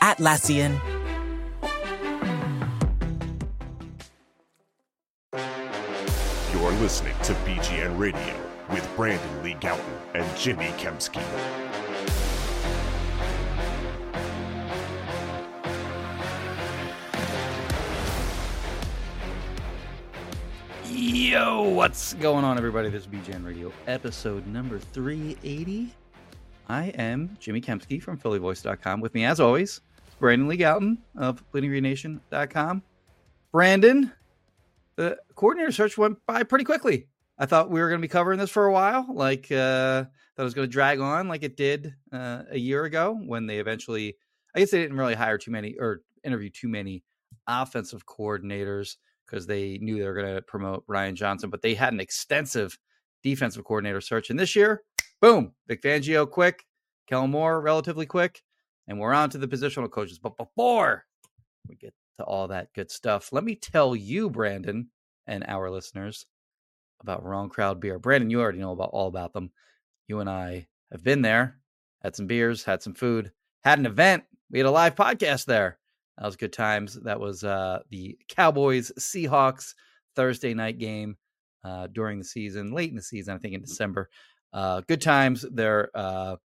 Atlassian. You're listening to BGN Radio with Brandon Lee Gowton and Jimmy Kempski. Yo, what's going on, everybody? This is BGN Radio, episode number 380. I am Jimmy Kempski from PhillyVoice.com. With me, as always, Brandon Lee Gowton of BleedingGreenNation.com. Brandon, the coordinator search went by pretty quickly. I thought we were going to be covering this for a while, like uh, that was going to drag on like it did uh, a year ago when they eventually, I guess they didn't really hire too many or interview too many offensive coordinators because they knew they were going to promote Brian Johnson, but they had an extensive defensive coordinator search. And this year, boom, Vic Fangio quick, Kellen Moore relatively quick, and we're on to the positional coaches. But before we get to all that good stuff, let me tell you, Brandon, and our listeners about Wrong Crowd Beer. Brandon, you already know about all about them. You and I have been there, had some beers, had some food, had an event. We had a live podcast there. That was good times. That was uh, the Cowboys Seahawks Thursday night game uh, during the season, late in the season, I think in December. Uh, good times. They're uh,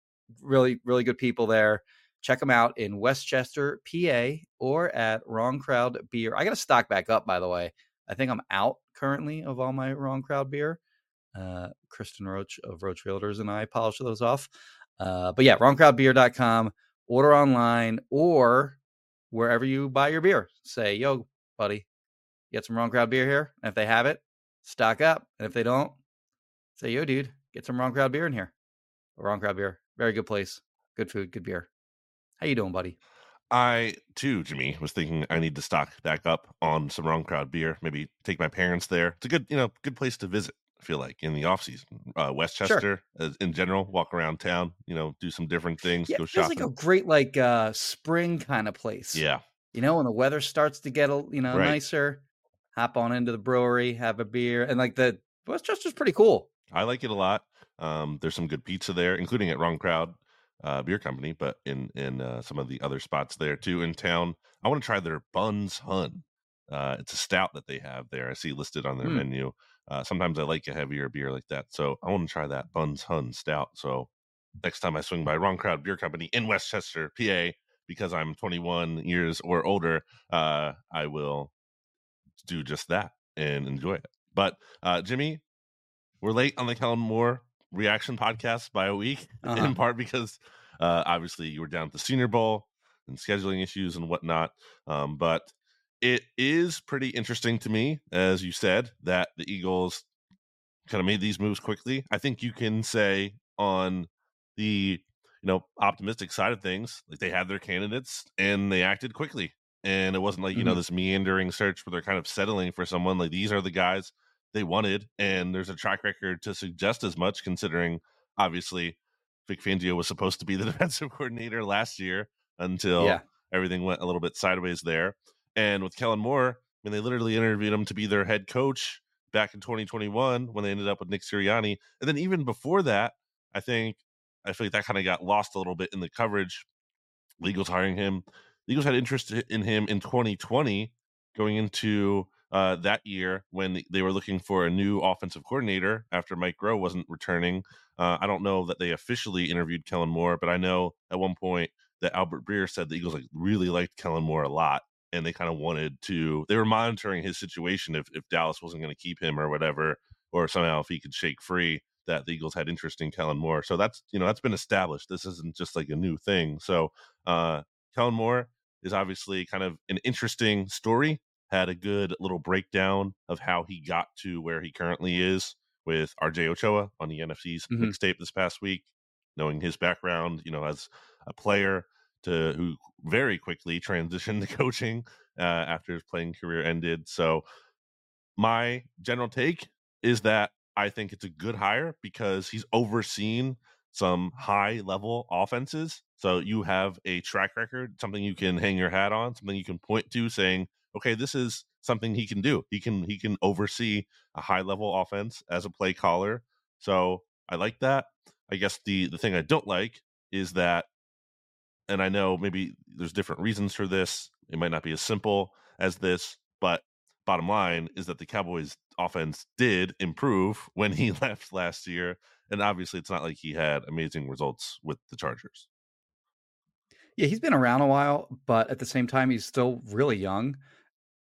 really, really good people there. Check them out in West Chester, PA, or at Wrong Crowd Beer. I got to stock back up, by the way. I think I'm out currently of all my Wrong Crowd beer. Uh, Kristin Roach of Roach Realtors and I polish those off. Uh, but yeah, wrongcrowdbeer.com. Order online or wherever you buy your beer. Say, yo, buddy, get some Wrong Crowd beer here. And if they have it, stock up. And if they don't, say, yo, dude, get some Wrong Crowd beer in here. Wrong Crowd beer, very good place, good food, good beer. How you doing, buddy? I too, Jimmy, was thinking I need to stock back up on some Wrong Crowd beer. Maybe take my parents there. It's a good, you know, good place to visit. I feel like in the off season, uh, West Chester Sure. uh, in general, walk around town, you know, do some different things, Yeah, go it feels shopping. like a great like uh spring kind of place. yeah, You know, when the weather starts to get a you know Right. nicer, hop on into the brewery, have a beer, and like the West Chester's pretty cool. I like it a lot. Um, there's some good pizza there, including at Wrong Crowd uh, Beer Company, but in in uh, some of the other spots there too in town. I want to try their Buns Hun. Uh, it's a stout that they have there. I see listed on their Hmm. menu. Uh, sometimes I like a heavier beer like that, so I want to try that Buns Hun stout. So next time I swing by Wrong Crowd Beer Company in West Chester, PA, because I'm 21 years or older, uh, I will do just that and enjoy it. But uh, Jimmy, we're late on the Kellen Moore reaction podcast by a week, Uh-huh. in part because uh, obviously you were down at the Senior Bowl and scheduling issues and whatnot. Um, but it is pretty interesting to me, as you said, that the Eagles kind of made these moves quickly. I think you can say on the you know optimistic side of things, like they had their candidates and they acted quickly. And it wasn't like, you know, Mhm. this meandering search where they're kind of settling for someone. Like these are the guys they wanted, and there's a track record to suggest as much, considering obviously Vic Fangio was supposed to be the defensive coordinator last year until Yeah. everything went a little bit sideways there. And with Kellen Moore, I mean, they literally interviewed him to be their head coach back in 2021 when they ended up with Nick Sirianni. And then even before that, I think I feel like that kind of got lost a little bit in the coverage. The Eagles hiring him. The Eagles had interest in him in 2020 going into uh, that year when they were looking for a new offensive coordinator after Mike Groh wasn't returning. Uh, I don't know that they officially interviewed Kellen Moore, but I know at one point that Albert Breer said the Eagles like really liked Kellen Moore a lot, and they kind of wanted to. They were monitoring his situation if if Dallas wasn't going to keep him or whatever, or somehow if he could shake free. That the Eagles had interest in Kellen Moore, so that's you know that's been established. This isn't just like a new thing. So uh, Kellen Moore is obviously kind of an interesting story. Had a good little breakdown of how he got to where he currently is with RJ Ochoa on the NFC's Mhm. mixtape this past week, knowing his background, you know, as a player to who very quickly transitioned to coaching uh, after his playing career ended. So my general take is that I think it's a good hire because he's overseen some high level offenses. So you have a track record, something you can hang your hat on, something you can point to saying, okay, this is something he can do. He can he can oversee a high level offense as a play caller. So I like that. I guess the the thing I don't like is that and I know maybe there's different reasons for this. It might not be as simple as this, but bottom line is that the Cowboys offense did improve when he left last year. And obviously, it's not like he had amazing results with the Chargers. Yeah, he's been around a while, but at the same time, he's still really young.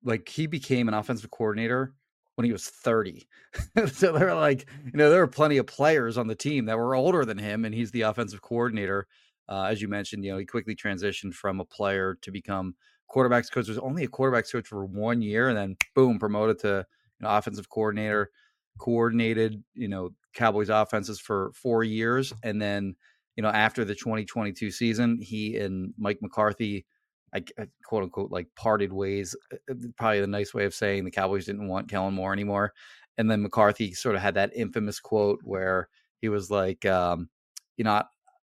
Like he became an offensive coordinator when he was 30. so they're like, you know, there were plenty of players on the team that were older than him, and he's the offensive coordinator. Uh, as you mentioned, you know, he quickly transitioned from a player to become quarterbacks coach. Was only a quarterbacks coach for one year, and then boom, promoted to you know, offensive coordinator. Coordinated, you know, Cowboys offenses for four years, and then you know after the 2022 season, he and Mike McCarthy, I, quote unquote, like parted ways. Uh, uh, probably the nice way of saying the Cowboys didn't want Kellen Moore anymore. And then McCarthy sort of had that infamous quote where he was like, um, you know,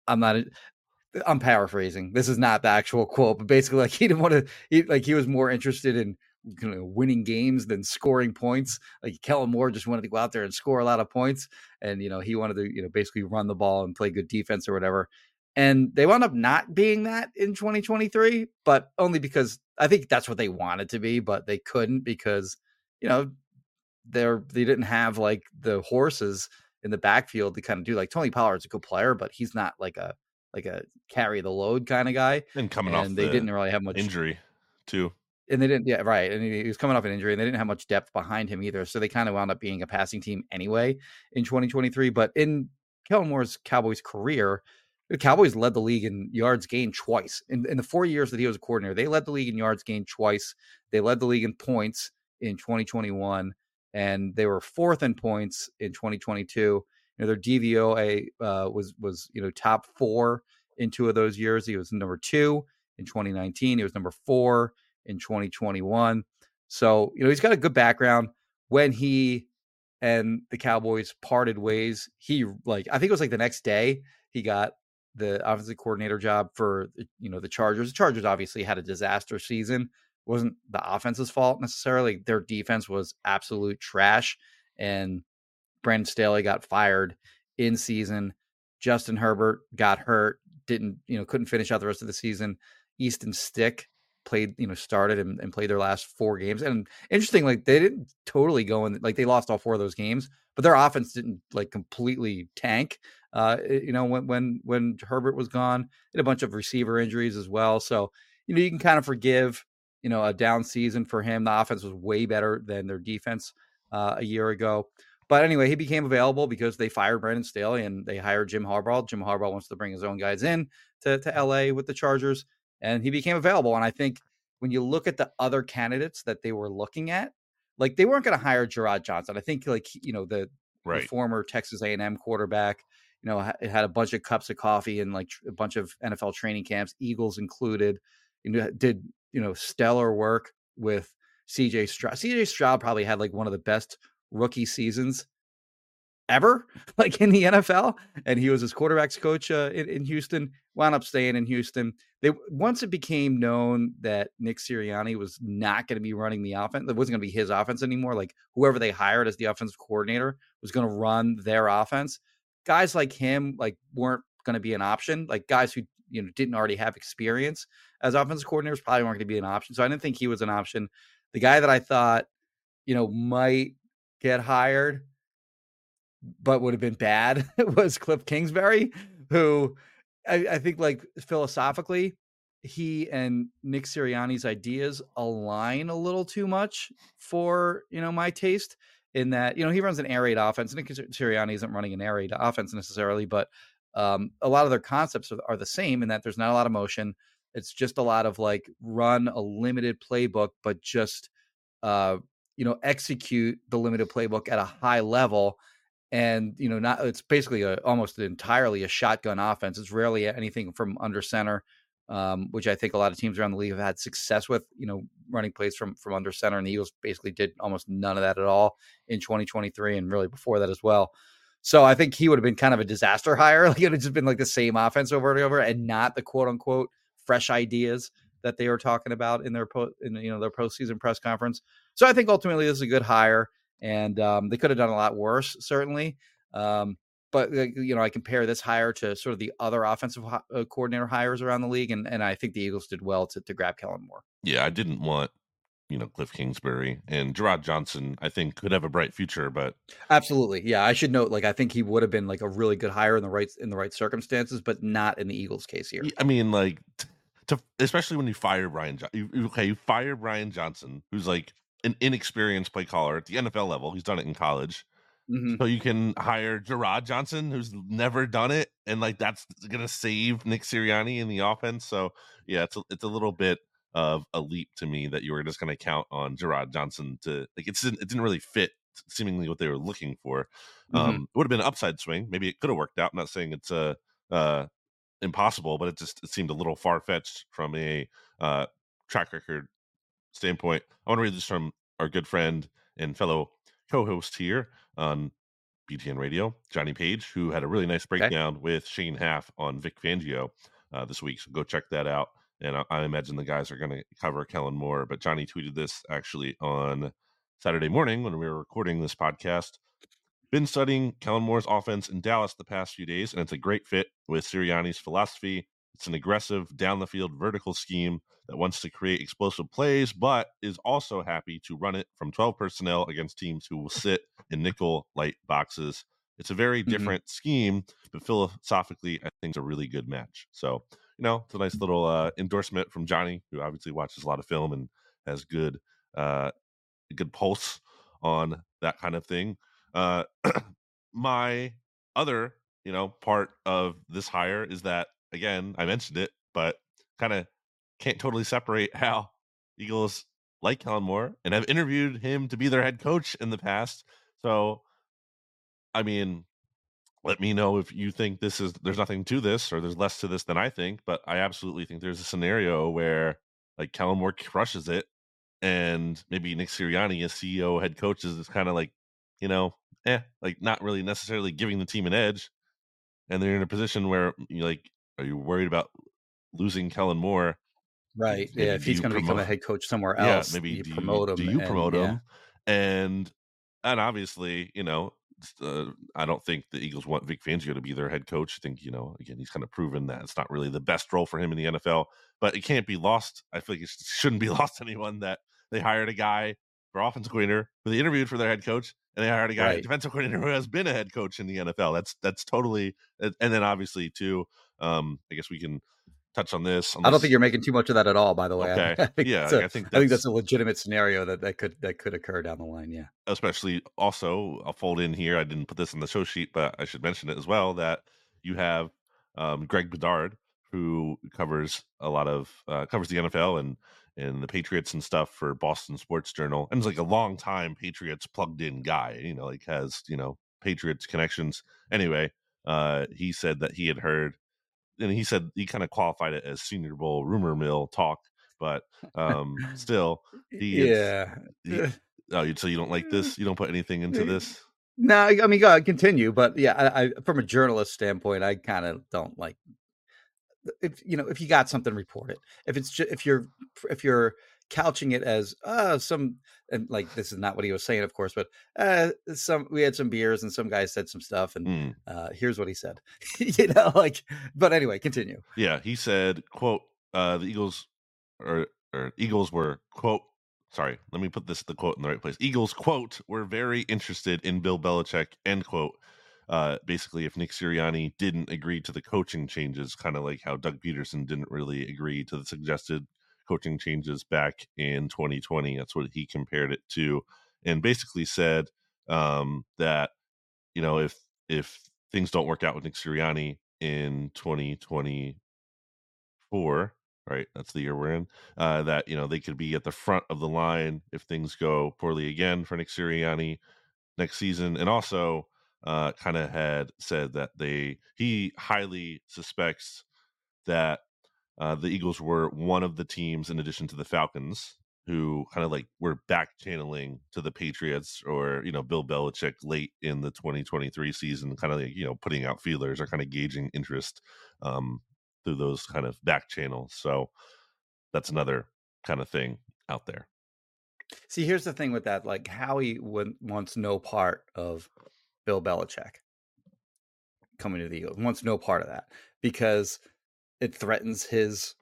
I'm not I'm paraphrasing. This is not the actual quote, but basically, like he didn't want to. He, like he was more interested in you know, winning games than scoring points. Like Kellen Moore just wanted to go out there and score a lot of points, and you know he wanted to you know basically run the ball and play good defense or whatever. And they wound up not being that in 2023, but only because I think that's what they wanted to be, but they couldn't because you know they're they didn't have like the horses in the backfield to kind of do like Tony Pollard's a good player, but he's not like a like a carry the load kind of guy. And coming and off, they the didn't really have much injury too. And they didn't, yeah, right. And he was coming off an injury, and they didn't have much depth behind him either. So they kind of wound up being a passing team anyway in 2023. But in Kellen Moore's Cowboys career, the Cowboys led the league in yards gained twice. In, in the four years that he was a coordinator, they led the league in yards gained twice. They led the league in points in 2021, and they were fourth in points in 2022. You know, their DVOA uh, was was you know top four in two of those years. He was number two in 2019. He was number four in 2021. So, you know, he's got a good background. When he and the Cowboys parted ways, he like I think it was like the next day he got the offensive coordinator job for eh, you know the Chargers. The Chargers obviously had a disaster season. It wasn't the offense's fault necessarily. Their defense was absolute trash, and Brandon Staley got fired in season. Justin Herbert got hurt didn't you know couldn't finish out the rest of the season. Easton Stick played you know started and, and played their last four games and interesting like they didn't totally go in like they lost all four of those games but their offense didn't like completely tank uh you know when when when herbert was gone had a bunch of receiver injuries as well so you know you can kind of forgive you know a down season for him the offense was way better than their defense uh, a year ago but anyway, he became available because they fired Brandon Staley and they hired Jim Harbaugh. Jim Harbaugh wants to bring his own guys in to, to LA with the Chargers, and he became available. And I think when you look at the other candidates that they were looking at, like they weren't going to hire Jerrod Johnson. I think like you know the, right. the former Texas A&M quarterback, you know, had a bunch of cups of coffee and like a bunch of NFL training camps, Eagles included. You know, did you know stellar work with CJ Stroud. CJ Stroud probably had like one of the best rookie seasons ever, like in the NFL. And he was his quarterbacks coach uh, in, in, Houston. Wound up staying in Houston. They once it became known that Nick Sirianni was not going to be running the offense. It wasn't going to be his offense anymore. Like whoever they hired as the offensive coordinator was going to run their offense. Guys like him, like weren't going to be an option. Like guys who you know didn't already have experience as offensive coordinators probably weren't going to be an option. So I didn't think he was an option. The guy that I thought you know might get hired, but would have been bad was Cliff Kingsbury, who I, I, think like philosophically, he and Nick Sirianni's ideas align a little too much for you know my taste. In that you know he runs an air raid offense. Nick Sirianni isn't running an air raid offense necessarily, but um, a lot of their concepts are, are the same in that there's not a lot of motion. It's just a lot of like run a limited playbook, but just uh, you know execute the limited playbook at a high level and you know not it's basically a, almost entirely a shotgun offense it's rarely anything from under center um, which I think a lot of teams around the league have had success with. You know, running plays from from under center, and the Eagles basically did almost none of that at all in 2023, and really before that as well. So I think he would have been kind of a disaster hire. Like it would just been like the same offense over and over, and not the quote unquote fresh ideas that they were talking about in their po- in you know their postseason press conference. So I think ultimately this is a good hire, and um, they could have done a lot worse certainly. Um, but you know, I compare this hire to sort of the other offensive uh, coordinator hires around the league, and and I think the Eagles did well to to grab Kellen Moore. Yeah, I didn't want you know Cliff Kingsbury and Jerrod Johnson. I think could have a bright future, but absolutely, yeah. I should note, like, I think he would have been like a really good hire in the right in the right circumstances, but not in the Eagles' case here. I mean, like, to especially when you fire Brian. You, okay, you fire Brian Johnson, who's like an inexperienced play caller at the NFL level. He's done it in college. Mm-hmm. So you can hire Jerrod Johnson, who's never done it, and like that's gonna save Nick Sirianni in the offense. So yeah, it's a, it's a little bit of a leap to me that you were just gonna count on Jerrod Johnson to like it's it didn't really fit seemingly what they were looking for. Mm-hmm. Um, it would have been an upside swing. Maybe it could have worked out. I'm not saying it's a uh, uh, impossible, but it just it seemed a little far fetched from a uh, track record standpoint. I want to read this from our good friend and fellow co-host here on BGN Radio, Johnny Page, who had a really nice breakdown okay. with Shane Haff on Vic Fangio uh, this week. So go check that out. And I, I imagine the guys are going to cover Kellen Moore. But Johnny tweeted this actually on Saturday morning when we were recording this podcast. Been studying Kellen Moore's offense in Dallas the past few days, and it's a great fit with Sirianni's philosophy. It's an aggressive, down the field vertical scheme that wants to create explosive plays, but is also happy to run it from 12 personnel against teams who will sit in nickel light boxes. It's a very mm-hmm. different mm-hmm. scheme, but philosophically, I think it's a really good match. So, you know, it's a nice little uh, endorsement from Johnny, who obviously watches a lot of film and has good, uh, good pulse on that kind of thing. Uh, my other, you know, part of this hire is that again, I mentioned it, but kind of can't totally separate how Eagles like Kellen Moore and have interviewed him to be their head coach in the past. So, I mean, let me know if you think this is there's nothing to this or there's less to this than I think, but I absolutely think there's a scenario where like Kellen Moore crushes it and maybe Nick Sirianni as CEO head coach is kind of like, you know, eh, like not really necessarily giving the team an edge. And they're in a position where you like, are you worried about losing Kellen Moore Right. Maybe yeah. If he's going to become a head coach somewhere else, yeah, maybe you promote you, him. Do you promote and, him? Yeah. And and obviously, you know, uh, I don't think the Eagles want Vic Fangio to be their head coach. I think you know, again, he's kind of proven that it's not really the best role for him in the NFL. But it can't be lost. I feel like it shouldn't be lost to anyone that they hired a guy for offensive coordinator who they interviewed for their head coach, and they hired a guy right. defensive coordinator who has been a head coach in the NFL. That's that's totally. And then obviously too, um, I guess we can touch on this. Unless... I don't think you're making too much of that at all. By the way, okay. I, I yeah, a, I think I think that's a legitimate scenario that that could that could occur down the line. Yeah, especially also I'll fold in here. I didn't put this in the show sheet, but I should mention it as well that you have um, Greg Bedard who covers a lot of uh, covers the NFL and and the Patriots and stuff for Boston Sports Journal, and is like a long time Patriots plugged in guy. You know, like has you know Patriots connections. Anyway, uh, he said that he had heard and he said he kind of qualified it as Senior Bowl rumor mill talk, but um, still, he yeah. He, oh, so you don't like this? You don't put anything into this? No, I mean, go continue, but yeah, I, I from a journalist standpoint, I kind of don't like if you know if you got something, report it. If it's just, if you're if you're couching it as uh some and like this is not what he was saying of course but uh some we had some beers and some guys said some stuff and mm. uh here's what he said you know like but anyway continue yeah he said quote uh the eagles or or eagles were quote sorry let me put this the quote in the right place eagles quote were very interested in bill belichick end quote uh, basically if Nick Sirianni didn't agree to the coaching changes, kind of like how Doug Pederson didn't really agree to the suggested coaching changes back in 2020. That's what he compared it to, and basically said um, that you know if if things don't work out with Nick Sirianni in 2024, right? That's the year we're in. Uh, that you know they could be at the front of the line if things go poorly again for Nick Sirianni next season, and also uh, kind of had said that they he highly suspects that uh, the Eagles were one of the teams, in addition to the Falcons, who kind of like were back channeling to the Patriots or you know Bill Belichick late in the 2023 season, kind of like you know putting out feelers or kind of gauging interest um, through those kind of back channels. So that's another kind of thing out there. See, here's the thing with that: like Howie wants no part of Bill Belichick coming to the Eagles. Wants no part of that because it threatens his,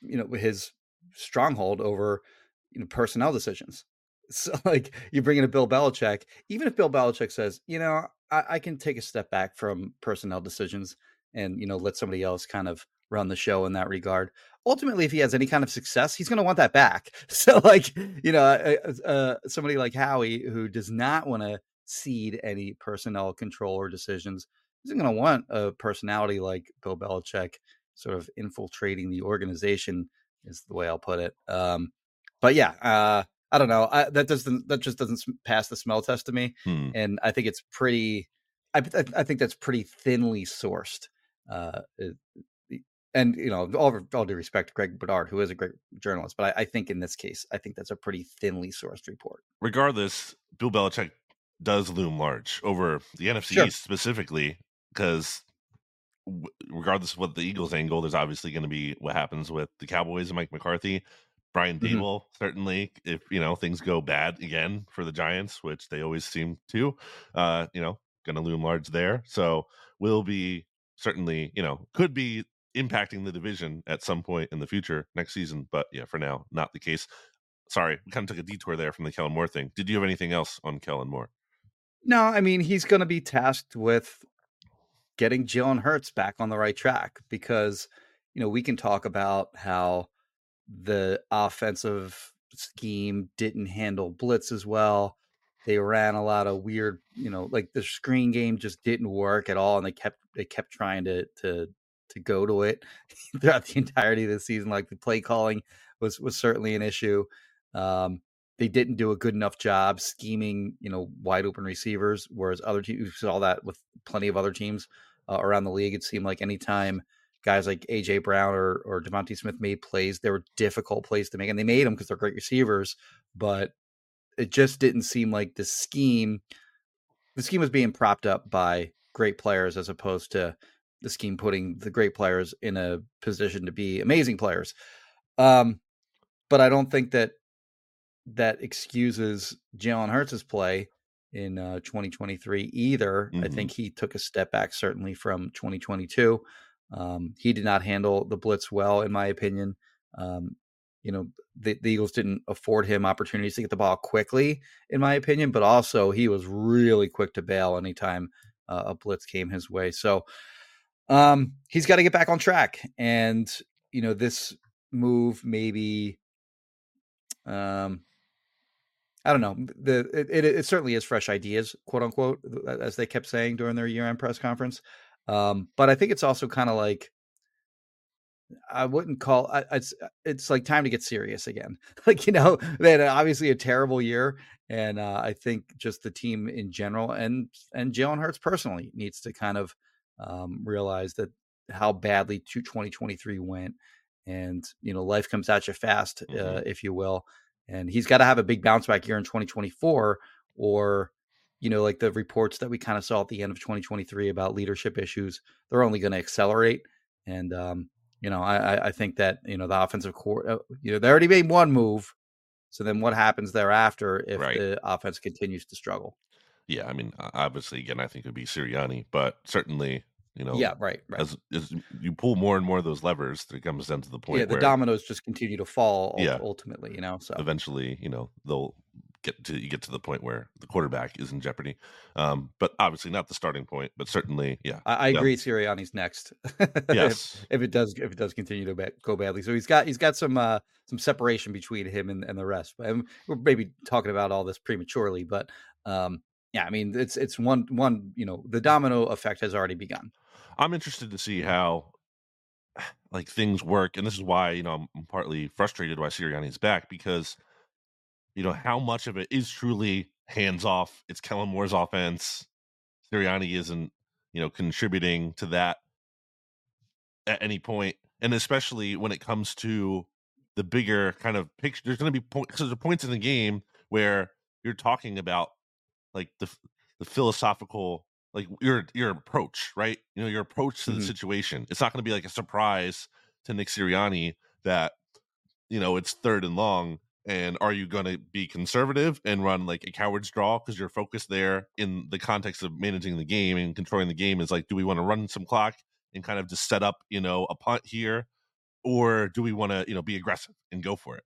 you know, his stronghold over you know personnel decisions. So like you bring in a Bill Belichick, even if Bill Belichick says, you know, I, I can take a step back from personnel decisions and you know let somebody else kind of run the show in that regard. Ultimately, if he has any kind of success, he's going to want that back. So, like, you know, uh, uh, somebody like Howie who does not want to cede any personnel control or decisions, isn't going to want a personality like Bill Belichick sort of infiltrating the organization is the way I'll put it. Um, but yeah, uh, I don't know. I, that doesn't that just doesn't pass the smell test to me, Hmm. and I think it's pretty. I I I think that's pretty thinly sourced. Uh, it- and you know, all all due respect to Greg Bedard, who is a great journalist, but I, I think in this case, I think that's a pretty thinly sourced report. regardless, Bill Belichick does loom large over the NFC Sure. East specifically because w- regardless of what the Eagles angle, there's obviously going to be what happens with the Cowboys and Mike McCarthy. Brian Mhm. Daboll certainly, if you know things go bad again for the Giants, which they always seem to, uh, you know, going to loom large there. So will be certainly, you know, could be impacting the division at some point in the future next season. But yeah, for now, not the case. Sorry, we kind of took a detour there from the Kellen Moore thing. Did you have anything else on Kellen Moore? No, I mean he's going to be tasked with getting Jalen Hurts back on the right track because you know we can talk about how the offensive scheme didn't handle blitz as well. They ran a lot of weird, you know, like the screen game just didn't work at all, and they kept they kept trying to to to go to it throughout the entirety of the season. Like the play calling was was certainly an issue. Um, they didn't do a good enough job scheming, you know, wide open receivers. Whereas other teams, we saw that with plenty of other teams uh, around the league. It seemed like anytime guys like AJ Brown or or DeVonta Smith made plays, they were difficult plays to make, and they made them because they're great receivers. But it just didn't seem like the scheme. The scheme was being propped up by great players as opposed to the scheme putting the great players in a position to be amazing players. Um, but I don't think that that excuses Jalen Hurts' play in uh, 2023 either. I Mhm. think he took a step back certainly from 2022. Um, he did not handle the blitz well, in my opinion. Um, you know, the, the Eagles didn't afford him opportunities to get the ball quickly, in my opinion, but also he was really quick to bail anytime uh, a blitz came his way. So um, he's got to get back on track. And, you know, this move maybe um I don't know. The it, it, it certainly is fresh ideas, quote unquote, as they kept saying during their year end press conference. Um, but I think it's also kind of like I wouldn't call I- it's it's like time to get serious again. Like you know, they had obviously a terrible year, and uh, I think just the team in general and and Jalen Hurts personally needs to kind of um, realize that how badly to 2023 went, and you know life comes at you fast, uh, Mhm. if you will, and he's got to have a big bounce back year in 2024, or you know like the reports that we kind of saw at the end of 2023 about leadership issues, they're only going to accelerate, and um, you know, I, I- think that you know the offensive core. uh, You know, they already made one move. So then, what happens thereafter if Right. the offense continues to struggle? Yeah, I mean, obviously, again, I think it would be Sirianni, but certainly, you know, yeah, right, right. as, as you pull more and more of those levers, it comes down to the point Yeah, the dominoes just continue to fall. Yeah. ultimately, you know. So eventually, you know, they'll get to you get to the point where the quarterback is in jeopardy. Um, but obviously not the starting point, but certainly, yeah, I, I Yeah. agree. Sirianni's next. yes, if it does, if it does continue to ba- go badly, so he's got he's got some uh some separation between him and, and the rest. But um, we're maybe talking about all this prematurely, but um, yeah, I mean it's it's one one you know the domino effect has already begun. I'm interested to see how like things work, and this is why you know I'm, partly frustrated why Sirianni's back because you know how much of it is truly hands off. It's Kellen Moore's offense. Sirianni isn't you know contributing to that at any point, and especially when it comes to the bigger kind of picture. There's going to be points. There's points in the game where you're talking about like the the philosophical like your your approach, right? You know, your approach to the Mhm. situation. It's not going to be like a surprise to Nick Sirianni that you know it's third and long. And are you going to be conservative and run like a coward's draw because your focus there in the context of managing the game and controlling the game is like, do we want to run some clock and kind of just set up, you know, a punt here, or do we want to, you know, be aggressive and go for it?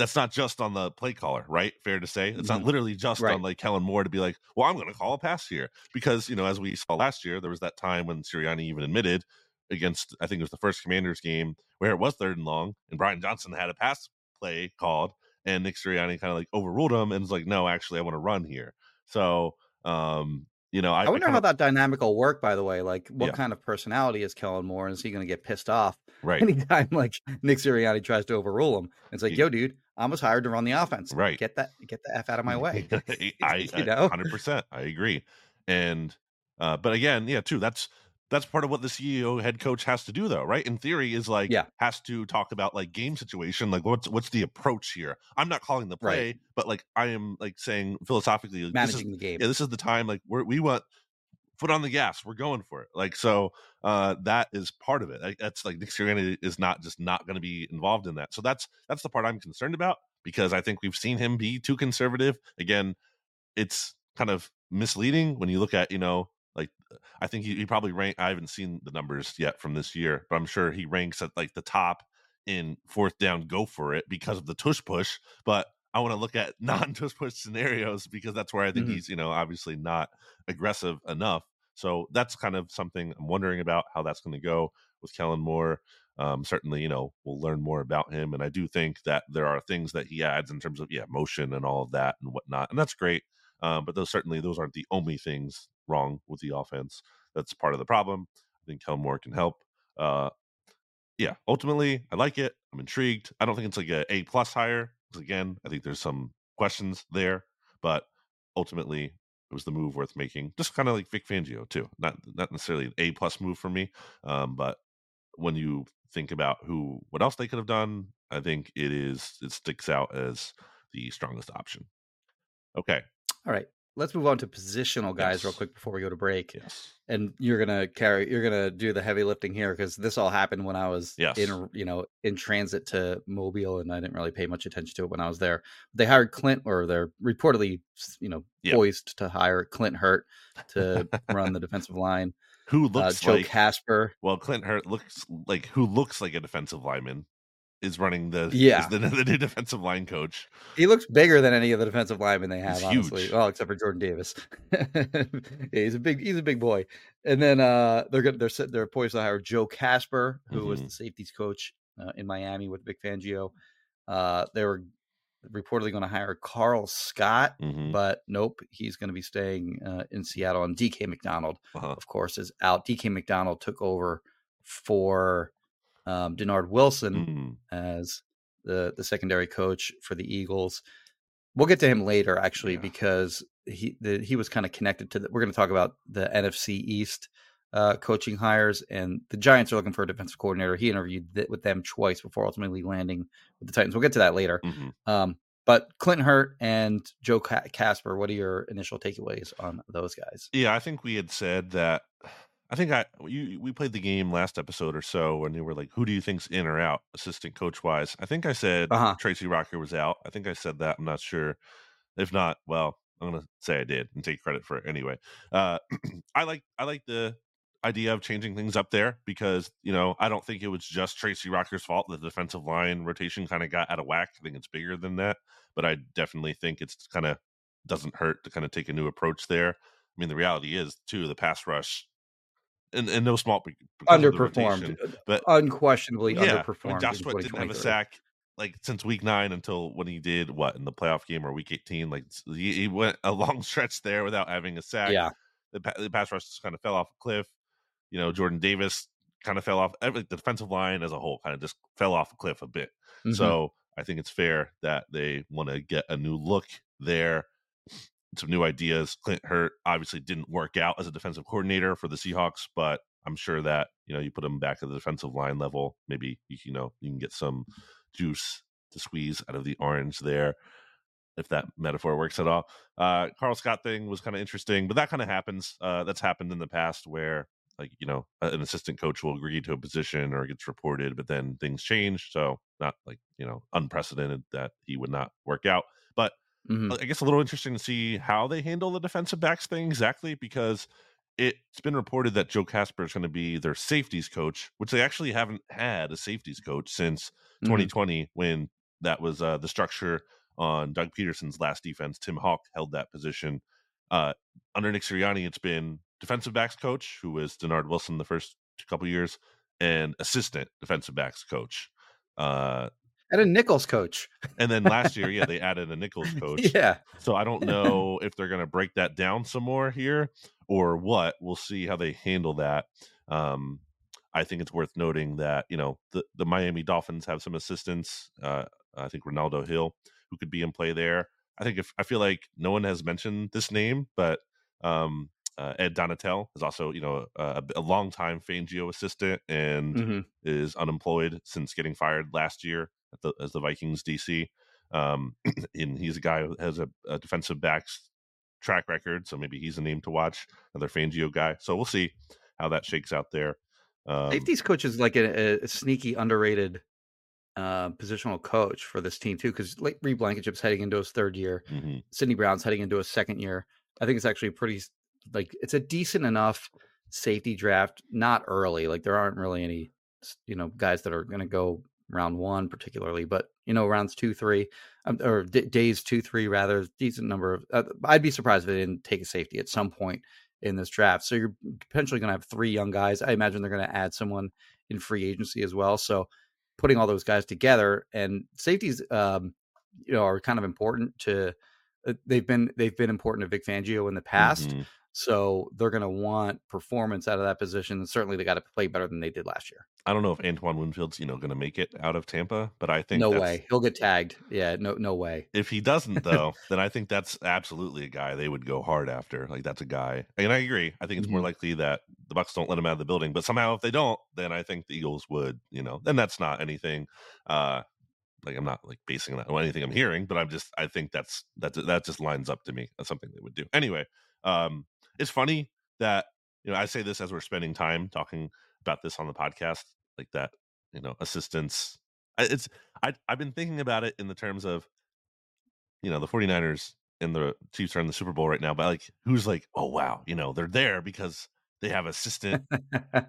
That's not just on the play caller, right? Fair to say, it's not Mhm. literally just Right. on like Kellen Moore to be like, well, I'm going to call a pass here because you know, as we saw last year, there was that time when Sirianni even admitted against, I think it was the first Commanders game where it was third and long, and Brian Johnson had a pass play called, and Nick Sirianni kind of like overruled him and was like, no, actually, I want to run here. So, um, you know, I, I wonder kinda- how that dynamic will work. By the way, like what Yeah. kind of personality is Kellen Moore? And is he going to get pissed off right, anytime like Nick Sirianni tries to overrule him? It's like, Ye- yo, dude, I was hired to run the offense. Right. Get that, get the f out of my way. I, you know? hundred percent, I agree. And uh, but again, yeah, too. That's that's part of what the CEO head coach has to do, though, right? In theory, is like Yeah. has to talk about like game situation, like what's what's the approach here. I'm not calling the Right. play, but like I am like saying philosophically, this is managing the game. yeah, this is the time like we're, we want foot on the gas. We're going for it. Like so, uh, that is part of it. That's like Nick Sirianni is not just not going to be involved in that. So that's that's the part I'm concerned about because I think we've seen him be too conservative. Again, it's kind of misleading when you look at you know like I think he, he probably rank. I haven't seen the numbers yet from this year, but I'm sure he ranks at like the top in fourth down go for it because of the tush push. But I want to look at non tush push scenarios because that's where I think Mhm. he's you know obviously not aggressive enough. So that's kind of something I'm wondering about how that's going to go with Kellen Moore. Um, certainly, you know, we'll learn more about him, and I do think that there are things that he adds in terms of yeah, motion and all of that and whatnot, and that's great. Um, but those certainly those aren't the only things wrong with the offense. That's part of the problem. I think Kellen Moore can help. Uh, yeah, ultimately, I like it. I'm intrigued. I don't think it's like a A plus hire because again, I think there's some questions there, but ultimately, it was the move worth making. Just kind of like Vic Fangio too. Not not necessarily an A plus move for me, um, but when you think about who what else they could have done, I think it is it sticks out as the strongest option. Okay. All right. Let's move on to positional guys real quick before we go to break. Yes. And you're gonna carry you're gonna do the heavy lifting here because this all happened when I was Yes. in you know in transit to Mobile and I didn't really pay much attention to it when I was there. They hired Clint or they're reportedly you know Yeah. poised to hire Clint Hurtt to run the defensive line. Who Uh, looks Joe like Kasper. well, Clint Hurtt looks like who looks like a defensive lineman is running the Yeah. is the, the new defensive line coach. He looks bigger than any of the defensive linemen they have, He's honestly. huge. Well, except for Jordan Davis. yeah, he's a big he's a big boy. And then uh they're gonna they're they're poised to hire Joe Kasper, who was Mhm. the safeties coach uh, in Miami with Vic Fangio. Uh they were reportedly going to hire Karl Scott, Mhm. but nope, he's going to be staying uh, in Seattle. And DK McDonald, Uh-huh. of course, is out. DK McDonald took over for um, Dennard Wilson Mm. as the the secondary coach for the Eagles. We'll get to him later, actually, Yeah. because he the, he was kind of connected to. The, we're going to talk about the NFC East uh, coaching hires, and the Giants are looking for a defensive coordinator. He interviewed th- with them twice before ultimately landing with the Titans. We'll get to that later. Mhm. Um, but Clinton Hurtt and Joe Kasper, what are your initial takeaways on those guys? Yeah, I think we had said that. I think I you we played the game last episode or so when you were like, "Who do you think's in or out, assistant coach wise?" I think I said Uh-huh. Tracy Rocker was out. I think I said that. I'm not sure. If not, well, I'm gonna say I did and take credit for it anyway. Uh, I like I like the idea of changing things up there because you know I don't think it was just Tracy Rocker's fault that the defensive line rotation kind of got out of whack. I think it's bigger than that, but I definitely think it's kind of doesn't hurt to kind of take a new approach there. I mean, the reality is too the pass rush, and, and no small be- because of the rotation, Underperformed, but unquestionably yeah, I underperformed. mean, Josh Sweat didn't have a sack like since week nine until when he did what in the playoff game or week 18 like he, he went a long stretch there without having a sack Yeah, the, the pass rush just kind of fell off a cliff you know jordan davis kind of fell off every, the defensive line as a whole kind of just fell off a cliff a bit Mhm. so i think it's fair that they want to get a new look there some new ideas clint hurtt obviously didn't work out as a defensive coordinator for the seahawks but I'm sure that you know you put him back at the defensive line level, maybe you, you know you can get some juice to squeeze out of the orange there if that metaphor works at all. Uh, Karl Scott thing was kind of interesting, but that kind of happens. Uh, that's happened in the past where, like, you know, an assistant coach will agree to a position or gets reported, but then things change. So, not like, you know, unprecedented that he would not work out. But mm-hmm. I guess a little interesting to see how they handle the defensive backs thing exactly because it's been reported that Joe Kasper is going to be their safeties coach, which they actually haven't had a safeties coach since mm-hmm. 2020 when that was uh, the structure on Doug Pederson's last defense. Tim Hauck held that position. Uh, under Nick Sirianni, it's been defensive backs coach, who was Dennard Wilson the first couple years, and assistant defensive backs coach. Uh, and a Nichols coach. and then last year, yeah, they added a Nichols coach. yeah. So I don't know if they're going to break that down some more here or what. We'll see how they handle that. Um, I think it's worth noting that you know the the Miami Dolphins have some assistants. Uh, I think Renaldo Hill who could be in play there. I think if I feel like no one has mentioned this name, but um, uh, Ed Donatell is also you know a, a long time Fangio assistant and mm-hmm. is unemployed since getting fired last year the, as the Vikings DC. Um, and he's a guy who has a, a, defensive backs track record, so maybe he's a name to watch. Another Fangio guy, so we'll see how that shakes out there. Um, Safeties coach is like a, a sneaky underrated uh, positional coach for this team too, because like Reed Blankenship's heading into his third year, mm-hmm. Sydney Brown's heading into his second year. I think it's actually pretty like it's a decent enough safety draft. Not early, like there aren't really any you know guys that are going to go round one particularly, but you know rounds two, three, um, or d- days two, three rather decent number of. Uh, I'd be surprised if they didn't take a safety at some point in this draft. So you're potentially going to have three young guys. I imagine they're going to add someone in free agency as well. So putting all those guys together and safeties um, you know are kind of important to uh, they've been they've been important to Vic Fangio in the past. Mm-hmm. So they're going to want performance out of that position. And certainly they got to play better than they did last year. I don't know if Antoine Winfield's, you know, going to make it out of Tampa, but I think no way he'll get tagged. Yeah, no, no way. If he doesn't, though, then I think that's absolutely a guy they would go hard after. Like that's a guy, and I agree. I think it's mm-hmm. more likely that the Bucks don't let him out of the building, but somehow if they don't, then I think the Eagles would. You know, then that's not anything. uh like I'm not like basing that on anything I'm hearing, but I'm just I think that's that that just lines up to me. That's something they would do anyway. Um, it's funny that you know I say this as we're spending time talking about this on the podcast, like that you know assistance. It's I I've been thinking about it in the terms of you know the 49ers and the Chiefs are in the Super Bowl right now, but like who's like oh wow you know they're there because they have assistant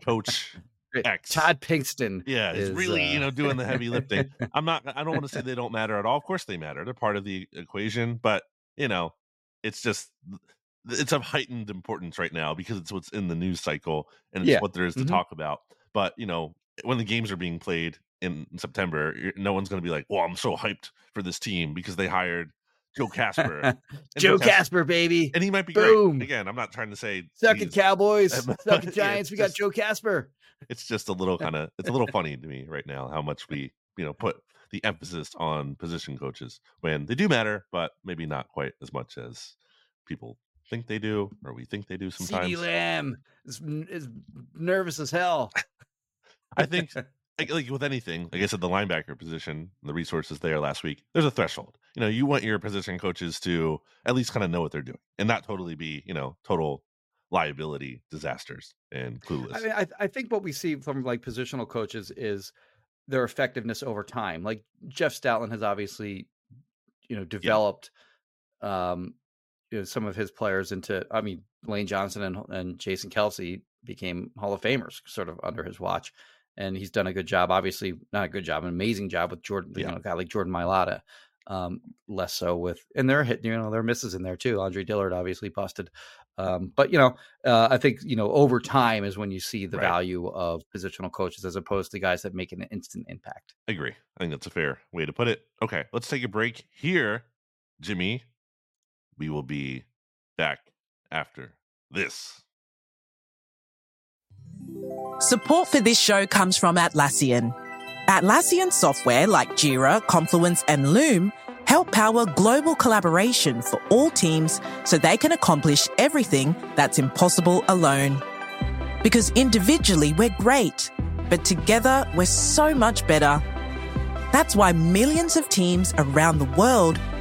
coach X. Todd Pinkston. Yeah, is really, uh... you know, doing the heavy lifting. I'm not I don't want to say they don't matter at all. Of course they matter. They're part of the equation, but you know, it's just it's of heightened importance right now because it's what's in the news cycle and it's yeah. what there is to mm-hmm. talk about. But you know, when the games are being played in September, no one's going to be like, "Well, I'm so hyped for this team because they hired Joe Kasper, Joe Kasper, baby, and he might be Boom. great. Again, I'm not trying to say suck it, Cowboys, suck it, Giants. We got Joe Kasper. It's just a little kind of it's a little funny to me right now how much we you know put the emphasis on position coaches when they do matter, but maybe not quite as much as people think they do, or we think they do sometimes. CeeDee Lamb is, is nervous as hell. I think, like, like, with anything, like I said, the linebacker position, the resources there last week, there's a threshold. You know, you want your position coaches to at least kind of know what they're doing and not totally be, you know, total liability disasters and clueless. I mean, I, I think what we see from like positional coaches is their effectiveness over time. Like Jeff Stoutland has obviously, you know, developed yeah. um, you know, some of his players into. I mean, Lane Johnson and and Jason Kelce became Hall of Famers sort of under his watch, and he's done a good job. Obviously, not a good job, an amazing job with Jordan. Yeah. You know, a guy like Jordan Mailata. Um, less so with, and they're hit. You know, there are misses in there too. Andre Dillard obviously busted, um, but you know, uh, I think you know over time is when you see the right. value of positional coaches as opposed to guys that make an instant impact. I agree. I think that's a fair way to put it. Okay, let's take a break here, Jimmy. We will be back after this. Support for this show comes from Atlassian. Atlassian software like Jira, Confluence, and Loom help power global collaboration for all teams so they can accomplish everything that's impossible alone. Because individually we're great, but together we're so much better. That's why millions of teams around the world,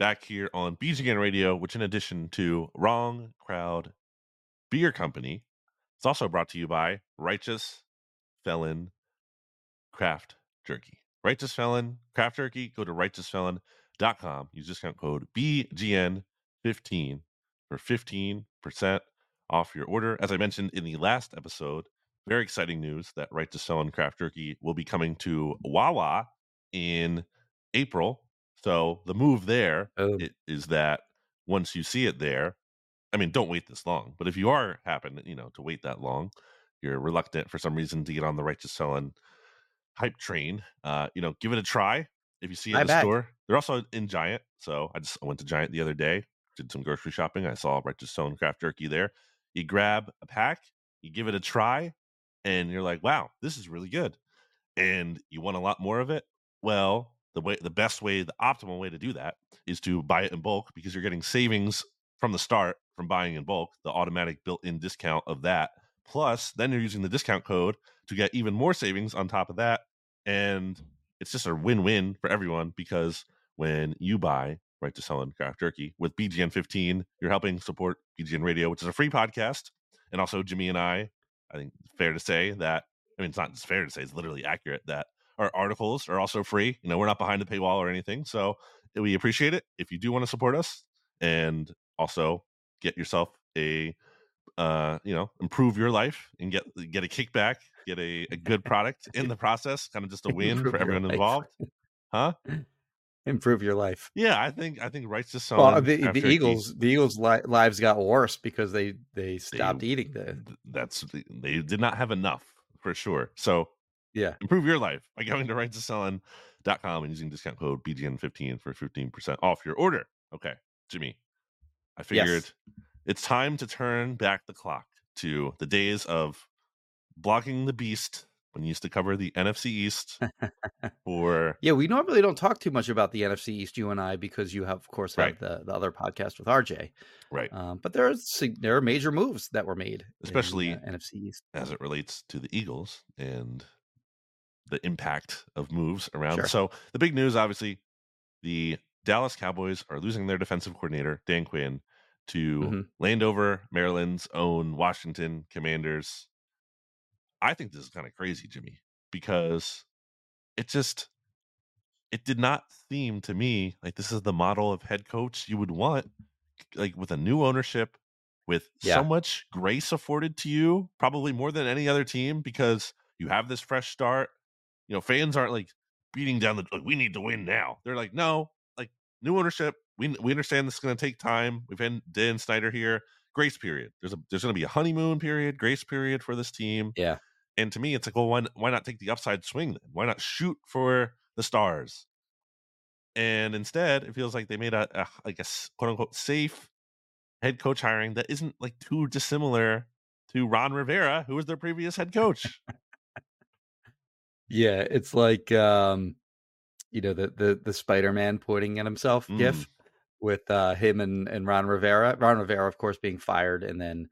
Back here on BGN Radio, which, in addition to Wrong Crowd Beer Company, it's also brought to you by Righteous Felon Craft Jerky. Righteous Felon Craft Jerky. Go to righteousfelon.com. Use discount code BGN15 for 15% off your order. As I mentioned in the last episode, very exciting news that Righteous Felon Craft Jerky will be coming to Wawa in April. So the move there Oh. is that once you see it there, I mean, don't wait this long. But if you are happen, you know, to wait that long, you're reluctant for some reason to get on the Righteous Felon hype train. Uh, you know, give it a try. If you see it in the store, they're also in Giant. So I just I went to Giant the other day, did some grocery shopping. I saw Righteous Felon craft jerky there. You grab a pack, you give it a try, and you're like, wow, this is really good. And you want a lot more of it. Well, the way the best way, the optimal way to do that is to buy it in bulk because you're getting savings from the start from buying in bulk, the automatic built-in discount of that. Plus, then you're using the discount code to get even more savings on top of that. And it's just a win-win for everyone because when you buy Righteous Felon craft jerky with BGN 15, you're helping support BGN Radio, which is a free podcast. And also Jimmy and I, I think fair to say that I mean it's not fair to say, it's literally accurate that our articles are also free. You know, we're not behind the paywall or anything. So we appreciate it if you do want to support us and also get yourself a uh you know improve your life and get get a kickback get a, a good product in the process kind of just a win Improve for everyone involved huh Improve your life. yeah i think i think rights to Well, the, the Eagles, the Eagles' li- lives got worse because they they stopped eating the. that's they did not have enough for sure so Yeah, improve your life by going to righteousfelon.com and using discount code bgn15 for 15% off your order okay jimmy i Yes. figured it's time to turn back the clock to the days of blocking the beast when you used to cover the nfc east for yeah. We normally don't talk too much about the NFC East, you and I, because you have, of course, have Right. the, the other podcast with RJ. right Um, but there are there are major moves that were made, in, Especially- uh, NFC East. as it relates to the Eagles and the impact of moves around. Sure. So the big news, obviously, the Dallas Cowboys are losing their defensive coordinator Dan Quinn to Mhm. Landover, Maryland's own Washington Commanders. I think this is kind of crazy, Jimmy, because it just it did not seem to me like this is the model of head coach you would want like with a new ownership with Yeah. so much grace afforded to you probably more than any other team because you have this fresh start you know fans aren't like beating down the like, we need to win now. They're like no like new ownership we, we understand this is going to take time. We've had dan snyder here. Grace period. There's a there's going to be a honeymoon period grace period for this team. Yeah. and to me it's like well why, why not take the upside swing then? Why not shoot for the stars? And instead it feels like they made a, a like a quote unquote safe head coach hiring that isn't like too dissimilar to ron rivera who was their previous head coach Yeah, it's like um, you know, the the the Spider-Man pointing at himself Mm. gif with uh him and, and Ron Rivera. Ron Rivera, of course, being fired, and then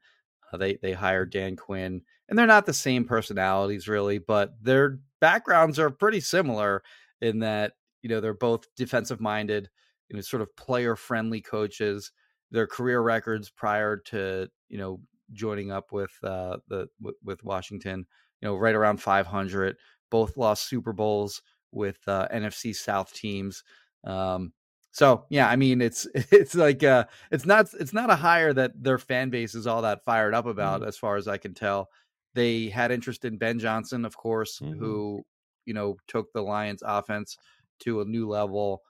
uh, they they hired Dan Quinn. And they're not the same personalities really, but their backgrounds are pretty similar in that, you know, they're both defensive minded, you know, sort of player friendly coaches. Their career records prior to, you know, joining up with uh the with, with Washington, you know, right around 500 both lost Super Bowls with uh, NFC South teams. Um, so yeah, I mean it's it's like uh, it's not it's not a hire that their fan base is all that fired up about, as far as I can tell. They had interest in Ben Johnson, of course, Mhm. who you know took the Lions offense to a new level.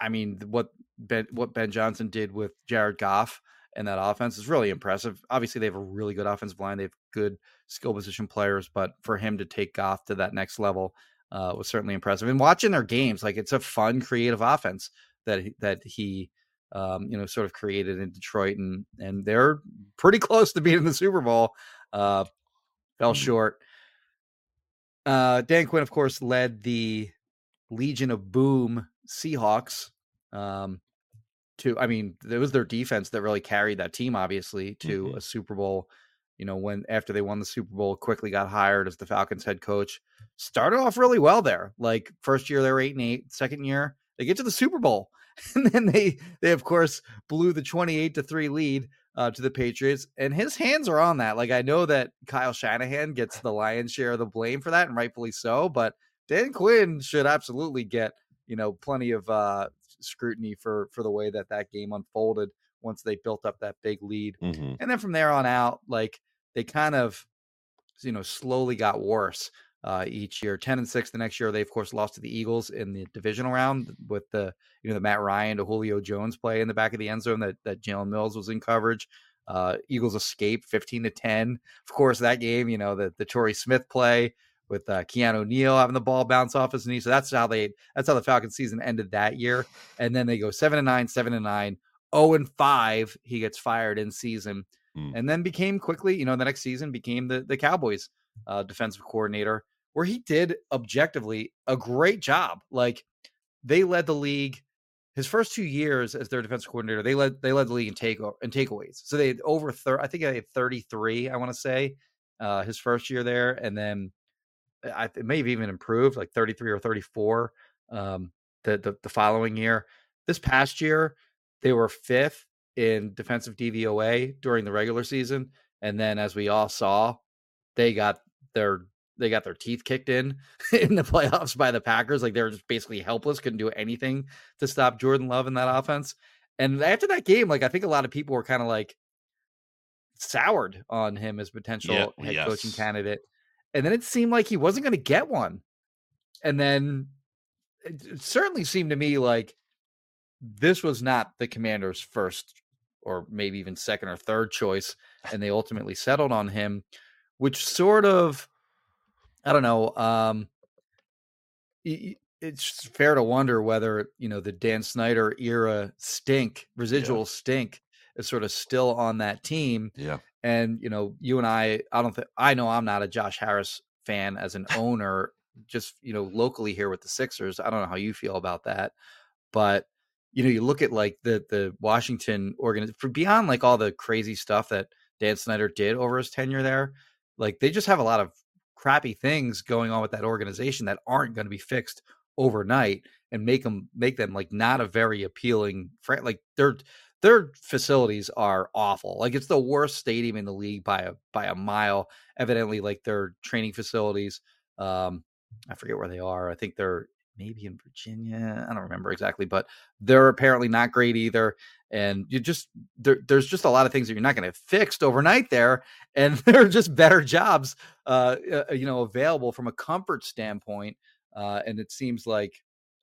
I mean, what Ben what Ben Johnson did with Jared Goff and that offense is really impressive. Obviously, they have a really good offensive line. They have good skill position players, but for him to take Goff to that next level uh, was certainly impressive. And watching their games, like it's a fun, creative offense that he, that he um, you know sort of created in Detroit, and and they're pretty close to being in the Super Bowl. Uh, fell short. Uh, Dan Quinn, of course, led the Legion of Boom Seahawks. Um, to, I mean, it was their defense that really carried that team, obviously, to Mhm. a Super Bowl. You know, when after they won the Super Bowl, quickly got hired as the Falcons head coach. Started off really well there. Like first year they were eight and eight. Second year they get to the Super Bowl, and then they they of course blew the twenty eight to three lead uh, to the Patriots. And his hands are on that. Like I know that Kyle Shanahan gets the lion's share of the blame for that, and rightfully so. But Dan Quinn should absolutely get you know plenty of uh, scrutiny for for the way that that game unfolded once they built up that big lead. Mhm. And then from there on out, like they kind of, you know, slowly got worse uh, each year. Ten and six the next year. They of course lost to the Eagles in the divisional round with the you know the Matt Ryan to Julio Jones play in the back of the end zone that that Jalen Mills was in coverage. Uh, Eagles escape fifteen to ten. Of course, that game, you know, the the Torrey Smith play with uh, Keanu Neal having the ball bounce off his knee. So that's how they that's how the Falcons season ended that year. And then they go seven and nine, seven and nine. 0 and 5 he gets fired in season Mm. and then became quickly you know the next season became the the cowboys uh defensive coordinator where he did objectively a great job like they led the league his first two years as their defensive coordinator they led they led the league in take in takeaways so they had over thir- i think they had 33 i want to say uh his first year there and then I, it may have even improved like 33 or 34 um the, the the following year this past year they were fifth in defensive DVOA during the regular season, and then as we all saw, they got their they got their teeth kicked in in the playoffs by the Packers. Like they were just basically helpless, couldn't do anything to stop Jordan Love in that offense. And after that game, like I think a lot of people were kind of like soured on him as potential Yeah, head coaching candidate. And then it seemed like he wasn't going to get one. And then it, certainly seemed to me like this was not the commander's first or maybe even second or third choice and they ultimately settled on him which sort of i don't know um it's fair to wonder whether you know the dan snyder era stink residual stink is sort of still on that team Yeah. And you know you and i i don't think i know i'm not a josh harris fan as an owner just you know locally here with the sixers i don't know how you feel about that but you know you look at like the the washington organization for beyond like all the crazy stuff that dan snyder did over his tenure there like they just have a lot of crappy things going on with that organization that aren't going to be fixed overnight and make them make them like not a very appealing fr- like their their facilities are awful like it's the worst stadium in the league by a by a mile evidently like their training facilities um i forget where they are i think they're maybe in virginia i don't remember exactly but they're apparently not great either and you just there, there's just a lot of things that you're not going to fixed overnight there and there are just better jobs uh uh, you know available from a comfort standpoint uh and it seems like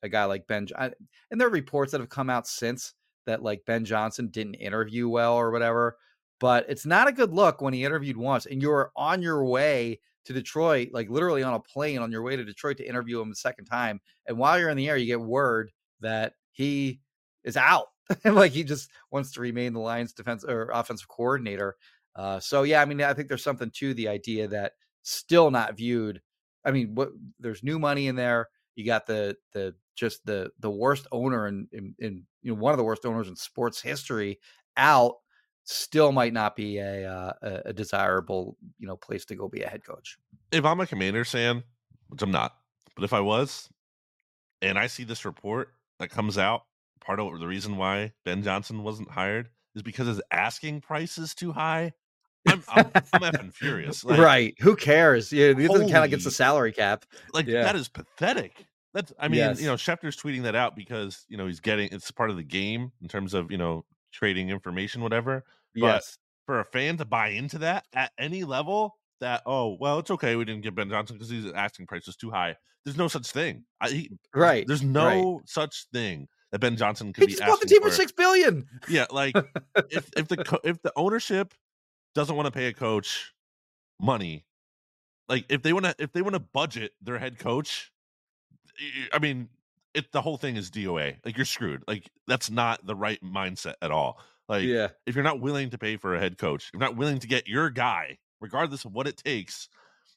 a guy like ben I, and there are reports that have come out since that like ben johnson didn't interview well or whatever but it's not a good look when he interviewed once and you're on your way to detroit like literally on a plane on your way to detroit to interview him the second time and while you're in the air you get word that he is out like he just wants to remain the lions defense or offensive coordinator uh, so yeah, I mean, I think there's something to the idea that still not viewed. I mean, what there's new money in there. You got the the just the the worst owner in, in, in you know one of the worst owners in sports history out. Still might not be a uh, a, desirable you know place to go be a head coach. If I'm a Commanders fan, which I'm not, but if I was, and I see this report that comes out, part of the reason why Ben Johnson wasn't hired is because his asking price is too high. I'm I'm, I'm effing furious. Like, right? Who cares? Yeah, it doesn't count against the salary cap. Like Yeah. that is pathetic. That's I mean, Yes. you know, Schefter's tweeting that out because you know he's getting it's part of the game in terms of you know trading information, whatever. But Yes. for a fan to buy into that at any level, that oh well, it's okay we didn't get Ben Johnson because his asking price is too high. There's no such thing. I, he, Right. There's right. no such thing that Ben Johnson could He be just bought the team for for. six billion. Yeah, like if if the co- if the ownership doesn't want to pay a coach money, like if they want to if they want to budget their head coach, I mean, it the whole thing is DOA. Like you're screwed. Like that's not the right mindset at all. Like yeah. if you're not willing to pay for a head coach, if you're not willing to get your guy, regardless of what it takes,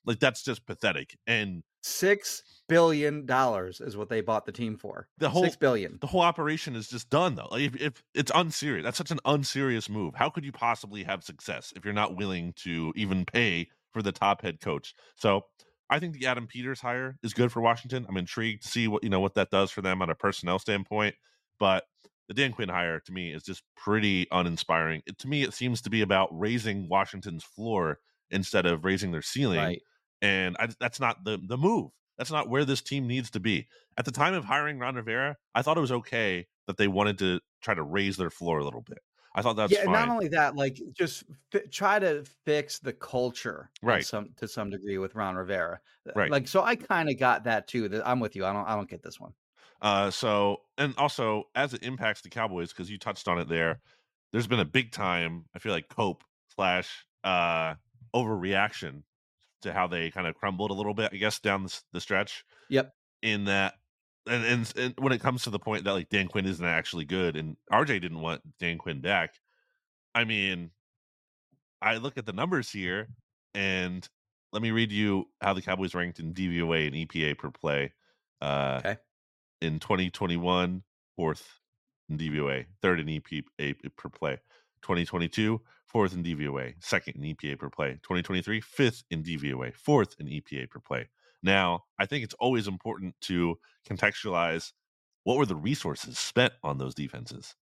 like that's just pathetic. And Six billion dollars is what they bought the team for. The whole- six billion. the whole operation is just done though. Like if, if it's unserious, that's such an unserious move. How could you possibly have success if you're not willing to even pay for the top head coach? So I think the Adam Peters hire is good for Washington. I'm intrigued to see what you know what that does for them on a personnel standpoint. But the Dan Quinn hire to me is just pretty uninspiring. It, to me, it seems to be about raising Washington's floor instead of raising their ceiling Right. and I, that's not the the move. That's not where this team needs to be. At the time of hiring Ron Rivera, I thought it was okay that they wanted to try to raise their floor a little bit. I thought that's yeah, fine. not only that, like just fi- try to fix the culture, Right. Some to some degree with Ron Rivera, Uh, Right. Like, so I kind of got that too. That I'm with you. I don't. I don't get this one. Uh, so and also as it impacts the Cowboys, because you touched on it there, there's been a big time. I feel like cope slash uh overreaction to how they kind of crumbled a little bit. I guess down the, the stretch. Yep. In that, and, and and when it comes to the point that like Dan Quinn isn't actually good, and RJ didn't want Dan Quinn back. I mean, I look at the numbers here, and let me read you how the Cowboys ranked in DVOA and EPA per play. Uh, Okay. In 2021, fourth in DVOA, third in EPA per play. 2022, fourth in DVOA, second in EPA per play. 2023, fifth in DVOA, fourth in EPA per play. Now, I think it's always important to contextualize what were the resources spent on those defenses.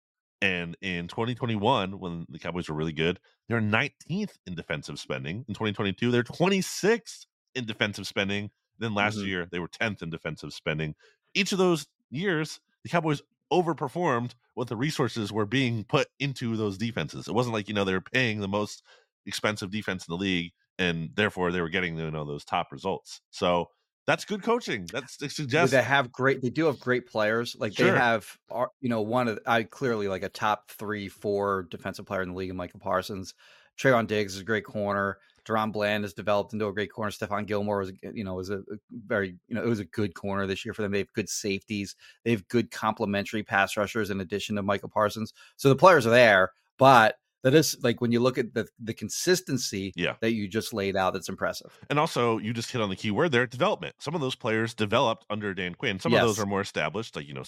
And in 2021, when the Cowboys were really good, they're 19th in defensive spending. In 2022, they're 26th in defensive spending. Then last Mhm. year, they were 10th in defensive spending. Each of those years, the Cowboys overperformed what the resources were being put into those defenses. It wasn't like, you know, they were paying the most expensive defense in the league and therefore they were getting, you know, those top results. So that's good coaching. That's it suggests they have great. They do have great players. Like Sure. they have, you know, one of I clearly like a top three, four defensive player in the league, in Micah Parsons. Trevon Diggs is a great corner. DaRon Bland has developed into a great corner. Stephon Gilmore was, you know, was a very, you know, it was a good corner this year for them. They have good safeties. They have good complementary pass rushers in addition to Micah Parsons. So the players are there, but that is like when you look at the the consistency Yeah. that you just laid out, that's impressive. And also, you just hit on the key word there development. Some of those players developed under Dan Quinn. Some of those are more established. Like, you know,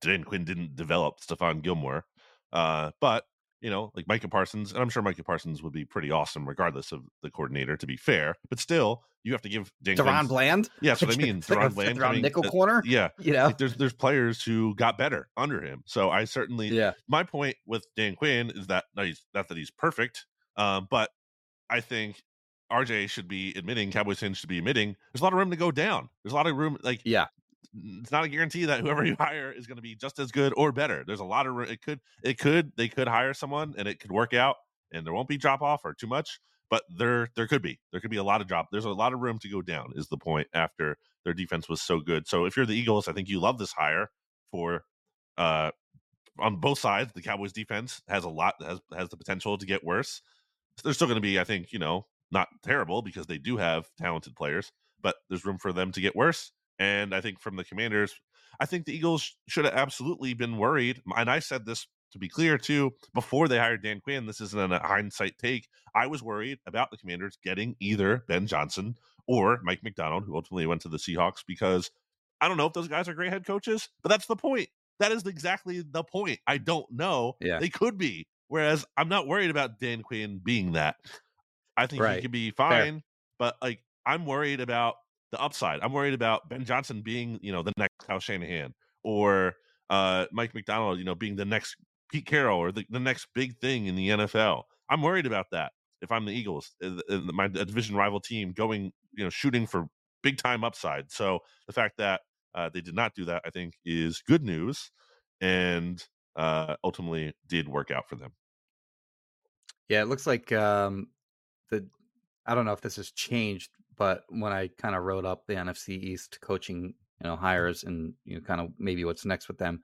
Dan Quinn didn't develop Stephon Gilmore. Uh, but, you know, like Micah Parsons, and I'm sure Micah Parsons would be pretty awesome regardless of the coordinator, to be fair. But still, you have to give Dan DaRon Bland, Yeah, that's what I mean. It's like DaRon Bland. DaRon coming- nickel uh, corner. Yeah. You know, Like there's there's players who got better under him. So I certainly yeah. my point with Dan Quinn is that not, he's, not that he's perfect, um, but I think RJ should be admitting, Cowboys fans should be admitting, there's a lot of room to go down. There's a lot of room, like Yeah. It's not a guarantee that whoever you hire is going to be just as good or better. There's a lot of. It could, it could, they could hire someone and it could work out, and there won't be drop off or too much. But there, there could be, there could be a lot of drop. There's a lot of room to go down. Is the point after their defense was so good. So if you're the Eagles, I think you love this hire for uh on both sides. The Cowboys defense has a lot has has the potential to get worse. They're still going to be, I think, you know, not terrible because they do have talented players, but there's room for them to get worse. And I think from the Commanders, I think the Eagles should have absolutely been worried. And I said this to be clear too before they hired Dan Quinn. This isn't a hindsight take. I was worried about the Commanders getting either Ben Johnson or Mike Macdonald, who ultimately went to the Seahawks, because I don't know if those guys are great head coaches, but that's the point. That is exactly the point. I don't know. Yeah. They could be. Whereas I'm not worried about Dan Quinn being that. I think he could be fine, but like I'm worried about the upside. I'm worried about Ben Johnson being, you know, the next Kyle Shanahan or uh Mike Macdonald, you know, being the next Pete Carroll or the, the next big thing in the NFL. I'm worried about that if I'm the Eagles, uh, uh, my division rival team going, you know, shooting for big time upside. So the fact that uh, they did not do that, I think, is good news, and uh, ultimately did work out for them. Yeah, it looks like um the I don't know if this has changed, but when I kind of wrote up the NFC East coaching, you know, hires and you know, kind of maybe what's next with them,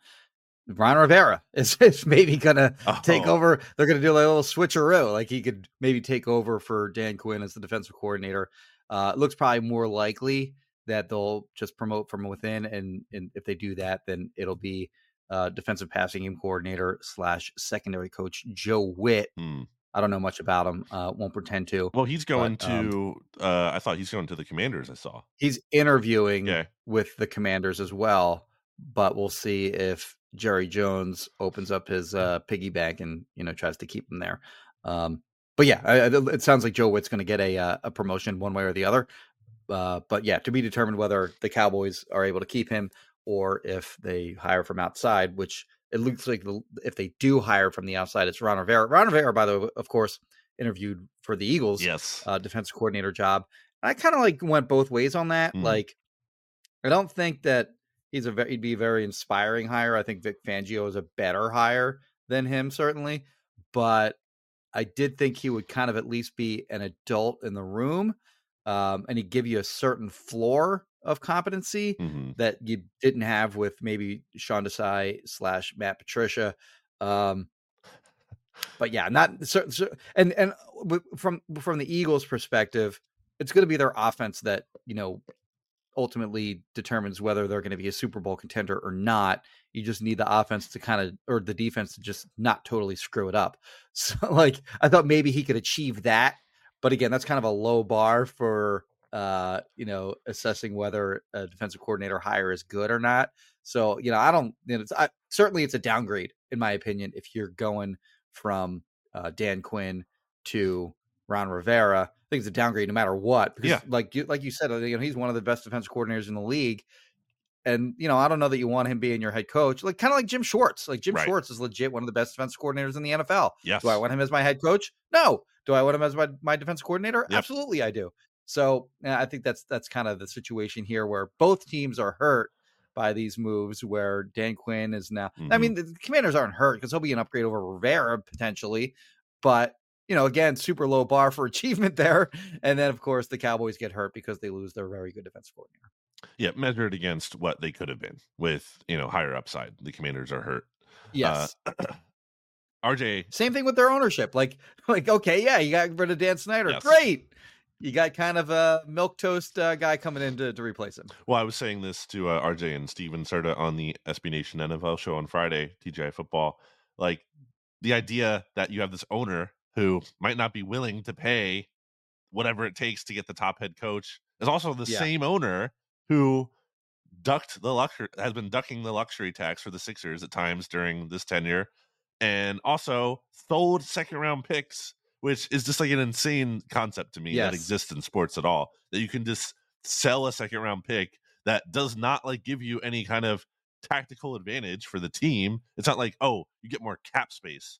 Ron Rivera is, is maybe gonna take Oh. over. They're gonna do like a little switcheroo, like he could maybe take over for Dan Quinn as the defensive coordinator. Uh, it looks probably more likely that they'll just promote from within, and and if they do that, then it'll be uh, defensive passing game coordinator slash secondary coach Joe Whitt. Hmm. I don't know much about him. Uh, won't pretend to. Well, he's going But, um, to. uh, I thought he's going to the Commanders. I saw. He's interviewing Yeah. with the Commanders as well, but we'll see if Jerry Jones opens up his uh, piggy bank and you know tries to keep him there. Um, but yeah, I, I- it sounds like Joe Whitt's going to get a uh, a promotion one way or the other. Uh, but yeah, to be determined whether the Cowboys are able to keep him or if they hire from outside, which it looks like the, if they do hire from the outside, it's Ron Rivera. Ron Rivera, by the way, of course, interviewed for the Eagles Yes. uh, defense coordinator job. I kind of like went both ways on that. Mhm. Like, I don't think that he's a very, he'd be a very inspiring hire. I think Vic Fangio is a better hire than him, certainly. But I did think he would kind of at least be an adult in the room, um, and he'd give you a certain floor of competency hmm that you didn't have with maybe Sean Desai slash Matt Patricia. Um, but yeah, not so, so, and and from from the Eagles' perspective, it's going to be their offense that you know ultimately determines whether they're going to be a Super Bowl contender or not. You just need the offense to kind of or the defense to just not totally screw it up. So like I thought maybe he could achieve that, but again, that's kind of a low bar for uh you know assessing whether a defensive coordinator hire is good or not. So you know I don't you know it's I, certainly it's a downgrade in my opinion if you're going from uh, Dan Quinn to Ron Rivera. I think it's a downgrade no matter what. Because Yeah. like you like you said, uh, you know, he's one of the best defensive coordinators in the league. And you know, I don't know that you want him being your head coach, like kind of like Jim Schwartz. Like Jim Right. Schwartz is legit one of the best defense coordinators in the NFL. Yes. Do I want him as my head coach? No. Do I want him as my, my defense coordinator? Yep. Absolutely, I do. So I think that's that's kind of the situation here where both teams are hurt by these moves. Where Dan Quinn is now. I Mhm. mean, the Commanders aren't hurt because he'll be an upgrade over Rivera potentially, but you know, again, super low bar for achievement there. And then of course the Cowboys get hurt because they lose their very good defense coordinator. Yeah, measured against what they could have been with you know higher upside. The Commanders are hurt. Yes. Uh, RJ, Same thing with their ownership. Like, like okay, yeah, you got rid of Dan Snyder. Yes. Great. You got kind of a milk toast uh, guy coming in to, to replace him. well, I was saying this to uh, RJ and Steven Serta on the SB Nation NFL show on Friday, TGI Football. Like the idea that you have this owner who might not be willing to pay whatever it takes to get the top head coach is also the Yeah. same owner who ducked the luxury has been ducking the luxury tax for the Sixers at times during this tenure and also sold second round picks which is just like an insane concept to me Yes. that exists in sports at all that you can just sell a second round pick that does not like give you any kind of tactical advantage for the team it's not like oh you get more cap space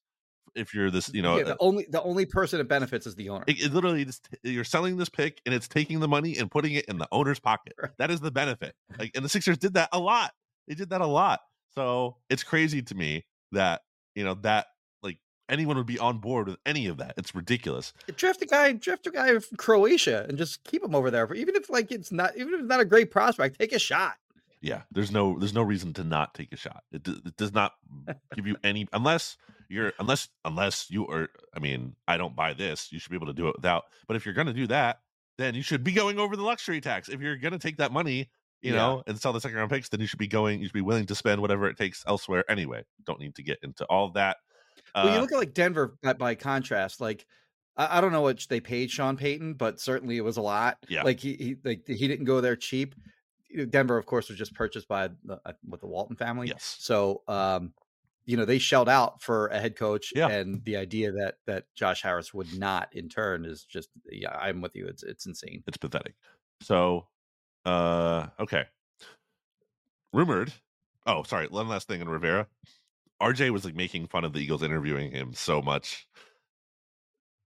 if you're this you know Yeah, uh, the only the only person it benefits is the owner. it, it literally just you're selling this pick and it's taking the money and putting it in the owner's pocket. That is the benefit. Like and the Sixers did that a lot. They did that a lot. So it's crazy to me that you know that like anyone would be on board with any of that. It's ridiculous. draft a guy, draft a guy from Croatia, and just keep him over there. Even if like it's not, even if it's not a great prospect, take a shot. Yeah, there's no there's no reason to not take a shot. It, d- it does not give you any unless you're unless unless you are. I mean, I don't buy this. You should be able to do it without. But if you're going to do that, then you should be going over the luxury tax. If you're going to take that money, you Yeah. know, and sell the second round picks, then you should be going. You should be willing to spend whatever it takes elsewhere anyway. Don't need to get into all that. well, you Uh, look at like Denver by, contrast. Like I, I don't know what they paid Sean Payton, but certainly it was a lot. Yeah. like he, he like he didn't go there cheap. Denver, of course, was just purchased by the, uh, with the Walton family. Yes. So, um, you know, they shelled out for a head coach, Yeah. and the idea that that Josh Harris would not in turn is just, yeah, I'm with you. It's it's insane. It's pathetic. So, uh, okay. Rumored. Oh, sorry. One last thing in Rivera. RJ was like making fun of the Eagles interviewing him so much.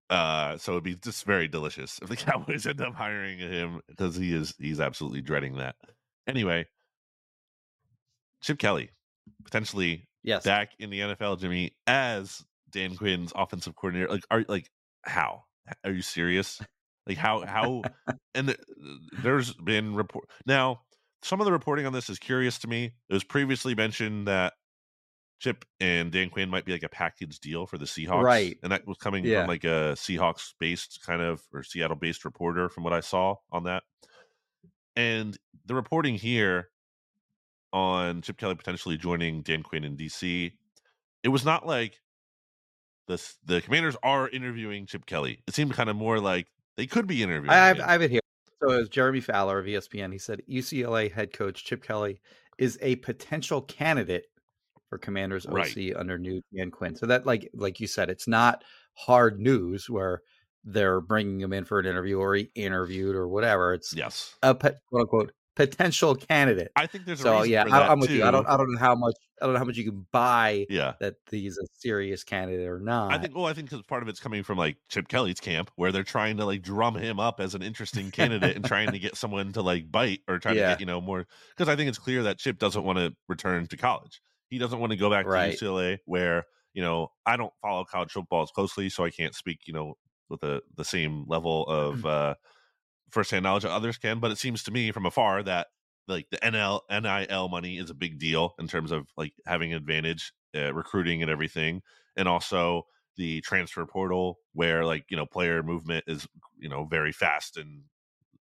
Uh, so it'd be just very delicious if the Cowboys end up hiring him because he is he's absolutely dreading that. Anyway, Chip Kelly potentially Yes, back in the NFL, Jimmy, as Dan Quinn's offensive coordinator. Like, are like how? Are you serious? Like how how? and the, there's been report now. Some of the reporting on this is curious to me. It was previously mentioned that Chip and Dan Quinn might be like a package deal for the Seahawks, Right. And that was coming Yeah. from like a Seahawks based kind of or Seattle based reporter, from what I saw on that. And the reporting here on Chip Kelly potentially joining Dan Quinn in DC, it was not like the the Commanders are interviewing Chip Kelly. It seemed kind of more like they could be interviewing. I have, him. I have it here. So it was Jeremy Fowler of ESPN. He said UCLA head coach Chip Kelly is a potential candidate for Commanders OC Right. under new Dan Quinn. So that, like, like you said, it's not hard news where they're bringing him in for an interview or he interviewed or whatever. It's yes, a quote unquote potential candidate. I think there's a So reason yeah, I, I'm with you. I don't. I don't know how much, I don't know how much you can buy Yeah, that he's a serious candidate or not. I think. Well, I think because part of it's coming from like Chip Kelly's camp, where they're trying to like drum him up as an interesting candidate and trying to get someone to like bite or try to get you know more. Because I think it's clear that Chip doesn't want to return to college. He doesn't want to go back Right. to UCLA, where you know I don't follow college football as closely, so I can't speak you know with the the same level of uh firsthand knowledge others can. But it seems to me from afar that like the NL NIL money is a big deal in terms of like having advantage uh, recruiting and everything, and also the transfer portal where like you know player movement is you know very fast and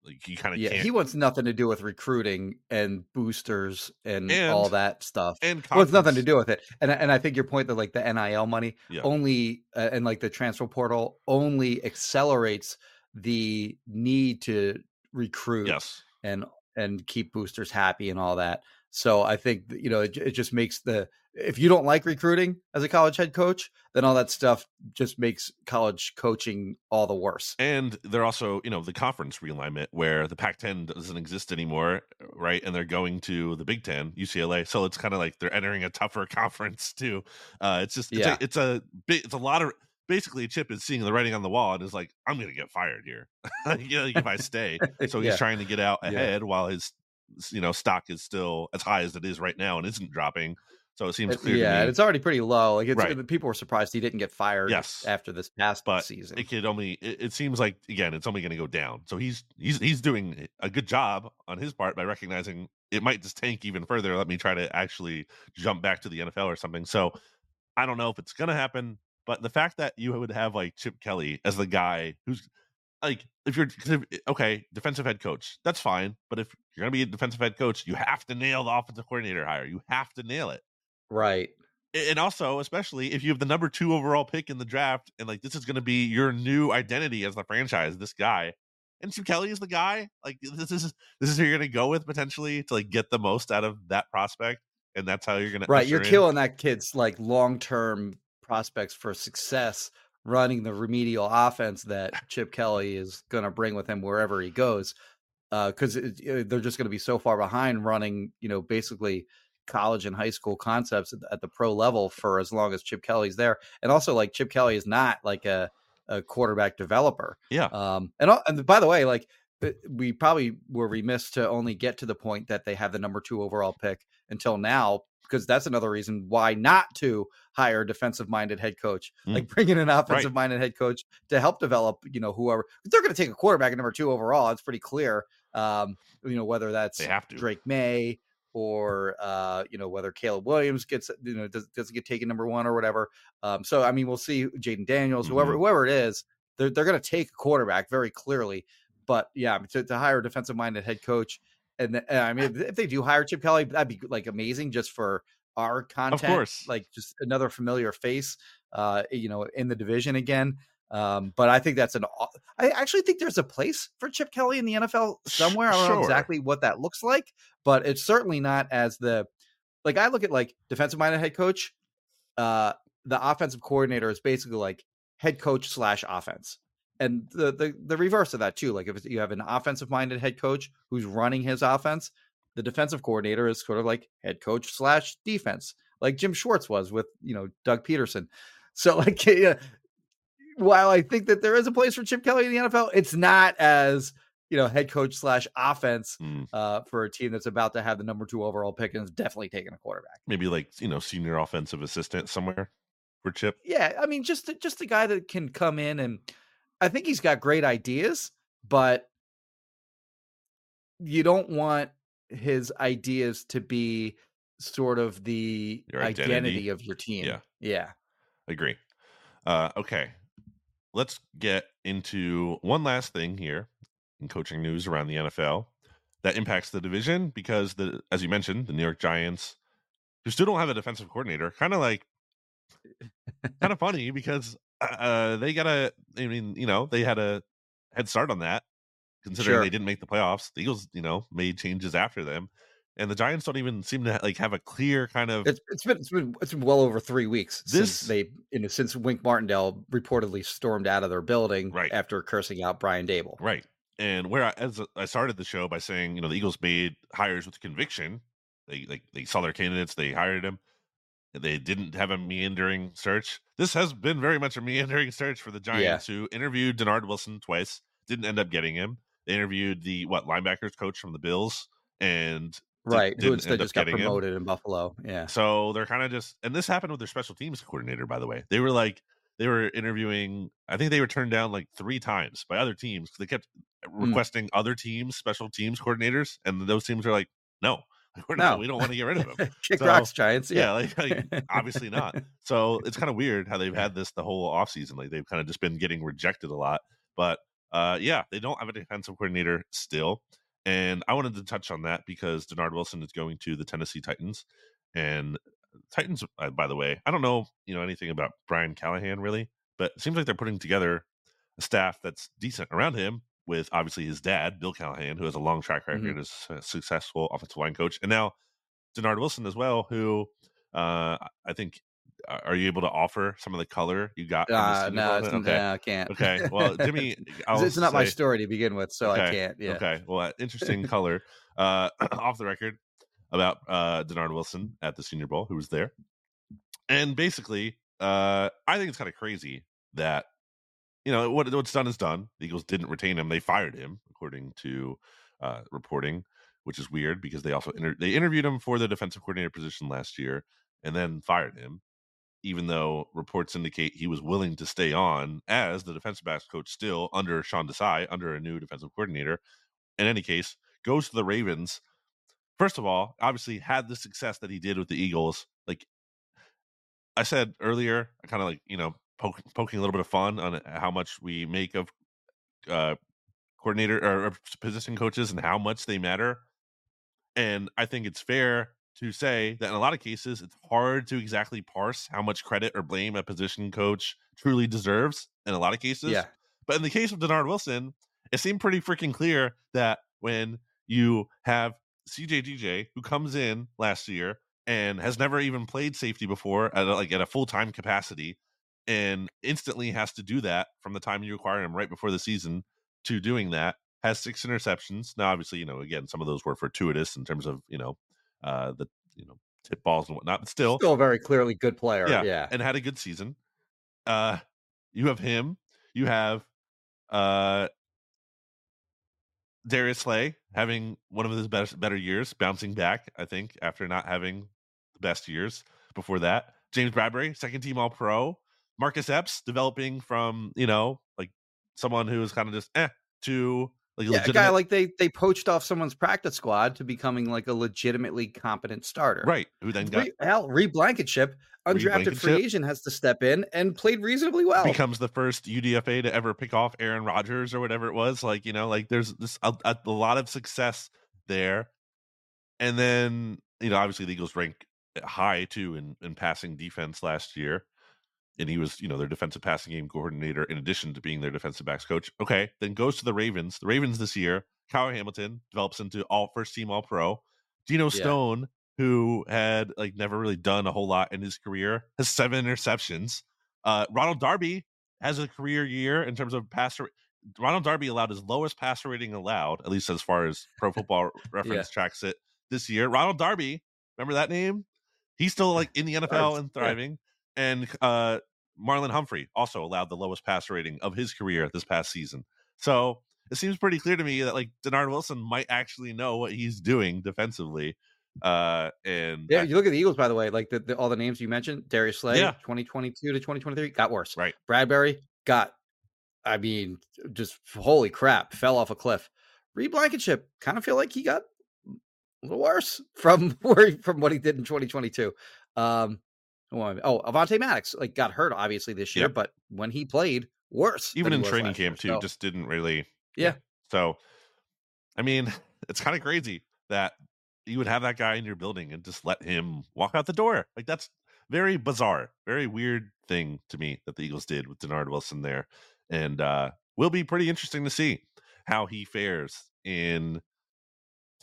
like you kind of yeah, can't he wants nothing to do with recruiting and boosters and, And- all that stuff. and Well, it's nothing to do with it. And and I think your point that like the NIL money Yeah. only uh, and like the transfer portal only accelerates the need to recruit Yes, and and keep boosters happy and all that. So I think you know it, it just makes the if you don't like recruiting as a college head coach, then all that stuff just makes college coaching all the worse. and they're also you know the conference realignment where the Pac-10 doesn't exist anymore, right? And they're going to the Big Ten, UCLA. So it's kind of like they're entering a tougher conference too. Uh, it's just it's Yeah. a, it's a bit it's a lot of basically Chip is seeing the writing on the wall and is like I'm gonna get fired here, you know, if I stay. So he's Yeah. trying to get out Yeah. ahead while his you know stock is still as high as it is right now and isn't dropping. So it seems clear yeah, to and it's already pretty low. Like it's Right. people were surprised he didn't get fired Yes. after this past but season. it could only it, it seems like again it's only going to go down so he's he's he's doing a good job on his part by recognizing it might just tank even further let me try to actually jump back to the nfl or something so i don't know if it's going to happen but the fact that you would have like chip kelly as the guy who's like if you're if- eh, okay defensive head coach that's fine but if you're going to be a defensive head coach you have to nail the offensive coordinator hire you have to nail it right. and also especially if you have the number two overall pick in the draft and like this is going to be your new identity as the franchise this guy and Chip Kelly is the guy like this is this is who you're going to go with potentially to like get the most out of that prospect and that's how you're going to Right. You're killing that kid's like long term prospects for success running the remedial offense that Chip Kelly is going to bring with him wherever he goes. Because they're just going to be so far behind running, you know, basically college and high school concepts at, at the pro level for as long as Chip Kelly's there. And also, like, Chip Kelly is not like a, a quarterback developer. yeah Um, and and by the way, like uh, we probably were remiss to only get to the point that they have the number two overall pick until now, because that's another reason why not to hire a defensive minded head coach, Mm. like bringing an offensive minded head coach to help develop, you know, whoever they're going to take a quarterback at number two overall. It's pretty clear. Um, you know, whether that's they have to Drake Maye or uh, you know whether Caleb Williams gets you know does doesn't get taken number one or whatever. Um, so I mean we'll see Jayden Daniels, whoever Mhm. whoever it is, they're they're going to take a quarterback very clearly. But yeah, to, to hire a defensive minded head coach, and, and I mean if they do hire Chip Kelly, that'd be like amazing just for our content. course. like just another familiar face, uh, you know, in the division again. Um, but I think that's an. I actually think there's a place for Chip Kelly in the NFL somewhere. I don't know exactly what that looks like, but it's certainly not as the like I look at like defensive minded head coach. Uh, the offensive coordinator is basically like head coach slash offense, and the the the reverse of that too. Like if you have an offensive minded head coach who's running his offense, the defensive coordinator is sort of like head coach slash defense, like Jim Schwartz was with you know Doug Pederson. So like yeah, while I think that there is a place for Chip Kelly in the NFL, it's not as you know head coach slash offense Mm, uh, for a team that's about to have the number two overall pick and is definitely taking a quarterback. maybe like you know senior offensive assistant somewhere for Chip. Yeah, I mean, just just a guy that can come in and I think he's got great ideas, but you don't want his ideas to be sort of the identity. identity. of your team. Yeah. Yeah. Agree. Uh, okay, let's get into one last thing here in coaching news around the NFL that impacts the division because the as you mentioned, the New York Giants, who still don't have a defensive coordinator, kind of like kind of funny because uh, they got a. I mean, you know, they had a head start on that, considering Sure. they didn't make the playoffs. The Eagles, you know, made changes after them, and the Giants don't even seem to like have a clear kind of It's it's been it's been it's been well over three weeks This- since they you know since Wink Martindale reportedly stormed out of their building Right. after cursing out Brian Daboll. Right. And where I, as I started the show by saying, you know, the Eagles made hires with conviction. They like they saw their candidates, they hired them. They didn't have a meandering search. This has been very much a meandering search for the Giants, who interviewed Dennard Wilson twice, didn't end up getting him. They interviewed the what linebackers coach from the Bills, and Right. Who didn't instead end up just got getting him. promoted in Buffalo. Yeah. So they're kind of just, and this happened with their special teams coordinator, by the way. They were like, they were interviewing, I think they were turned down like three times by other teams they kept Hmm. requesting other teams, special teams coordinators. And those teams are like, no, we're not, No. we don't want to get rid of them. Kick So, rocks, Giants. yeah, Yeah. like, like, obviously not. So it's kind of weird how they've had this the whole offseason. Like they've kind of just been getting rejected a lot. But uh, yeah, they don't have a defensive coordinator still. And I wanted to touch on that because Dennard Wilson is going to the Tennessee Titans. And Titans, uh, by the way, I don't know, you know, anything about Brian Callahan really, but it seems like they're putting together a staff that's decent around him with obviously his dad, Bill Callahan, who has a long track record Mhm. as a successful offensive line coach. And now Dennard Wilson as well, who uh, I think are you able to offer some of the color you got? Uh, no, it's, okay, no, I can't. okay. Well, Jimmy, It's- not my story to begin with, so I can't. Yeah. Okay. Well, uh, interesting color uh, off the record about uh, Dennard Wilson at the Senior Bowl, who was there. And basically, uh, I think it's kind of crazy that, you know, what, what's done is done. The Eagles didn't retain him. They fired him, according to uh, reporting, which is weird because they also inter- they interviewed him for the defensive coordinator position last year and then fired him, even though reports indicate he was willing to stay on as the defensive backs coach still under Sean Desai, under a new defensive coordinator. In any case, goes to the Ravens. First of all, obviously had the success that he did with the Eagles. Like I said earlier, I kind of like, you know, poke, poking a little bit of fun on how much we make of uh coordinator or, or position coaches and how much they matter. And I think it's fair to say that in a lot of cases, it's hard to exactly parse how much credit or blame a position coach truly deserves in a lot of cases. Yeah. But in the case of Dennard Wilson, it seemed pretty freaking clear that when you have CJ GJ, who comes in last year and has never even played safety before at a, like at a full time capacity, and instantly has to do that from the time you acquire him right before the season to doing that, has six interceptions. Now, obviously, you know, again, some of those were fortuitous in terms of you know uh the you know tip balls and whatnot, but still, Still a very clearly good player. yeah, Yeah. and had a good season. Uh, you have him. You have uh Darius Slay having one of his best better years, bouncing back. I think after not having the best years before that. James Bradberry, second team All Pro. Marcus Epps developing from you know like someone who is kind of just eh to like a Yeah, legitimate, guy like they they poached off someone's practice squad to becoming like a legitimately competent starter. right who then got Re, hell, Reed Blankenship, undrafted Blankenship. free agent, has to step in and played reasonably well. becomes the first UDFA to ever pick off Aaron Rodgers or whatever it was. Like, you know, like there's this a, a, a lot of success there. And then, you know, obviously the Eagles rank high too in, in passing defense last year. And he was, you know, their defensive passing game coordinator in addition to being their defensive backs coach. Okay, then goes to the Ravens. The Ravens this year, Kyle Hamilton develops into all first team All Pro. Geno Yeah. Stone, who had like never really done a whole lot in his career, has seven interceptions. Uh, Ronald Darby has a career year in terms of passer. Ronald Darby allowed his lowest passer rating allowed, at least as far as Pro Football Reference tracks it this year. Ronald Darby, remember that name? He's still like in the NFL and yeah. thriving. And uh, Marlon Humphrey also allowed the lowest passer rating of his career this past season. So it seems pretty clear to me that like Dennard Wilson might actually know what he's doing defensively. Uh, and Yeah, you look at the Eagles, by the way, like the, the, all the names you mentioned, Darius Slay, Yeah. 2022 to 2023, got worse. Right. Bradberry got, I mean, just holy crap, fell off a cliff. Reed Blankenship, kind of feel like he got a little worse from where from what he did in 2022. Um, who am I- oh, Avonte Maddox, like got hurt obviously this year, Yep. but when he played, worse. even in training last year. camp too, So, just didn't really. Yeah. So, I mean, it's kind of crazy that you would have that guy in your building and just let him walk out the door. Like that's very bizarre, very weird thing to me that the Eagles did with Dennard Wilson there, and uh will be pretty interesting to see how he fares in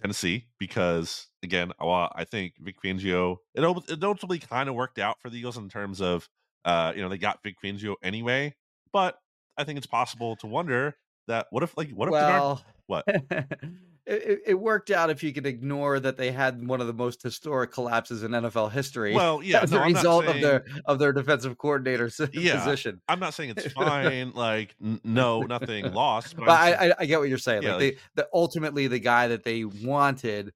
Tennessee because again, well, I think Vic Fangio it, it ultimately kind of worked out for the Eagles in terms of uh you know they got Vic Fangio anyway, but I think it's possible to wonder that what if like what if Dennard what? it, it- worked out if you could ignore that they had one of the most historic collapses in NFL history. well yeah as no, a I'm not result of their of their defensive coordinator Yeah. position. I'm not saying it's fine like n- no nothing lost but But I, saying- I I get what you're saying. Yeah, like, they, the ultimately the guy that they wanted,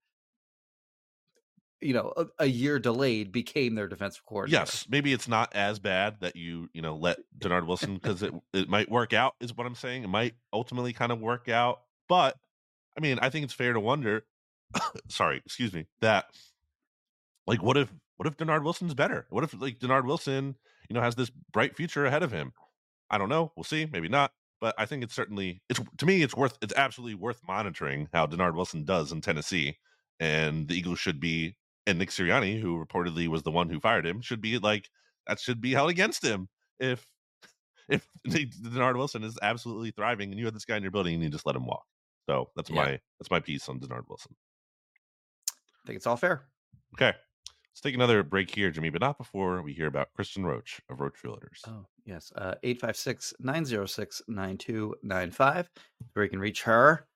you know, a, a year delayed became their defensive coordinator. yes maybe it's not as bad that you you know let Dennard Wilson because it it might work out is what I'm saying it might ultimately kind of work out but I mean I think it's fair to wonder sorry excuse me that like what if what if Dennard Wilson's better what if like Dennard Wilson you know has this bright future ahead of him I don't know we'll see maybe not but I think it's certainly it's to me it's worth it's absolutely worth monitoring how Dennard Wilson does in Tennessee and the Eagles should be and Nick Sirianni, who reportedly was the one who fired him, should be like that should be held against him if if Dennard Wilson is absolutely thriving and you have this guy in your building and you just let him walk. So that's Yeah. my that's my piece on Dennard Wilson. I think it's all fair. Okay. Let's take another break here, Jimmy, but not before we hear about Kristin Roach of Roach Realtors. Oh, yes. Uh 856-906-9295. Where you can reach her.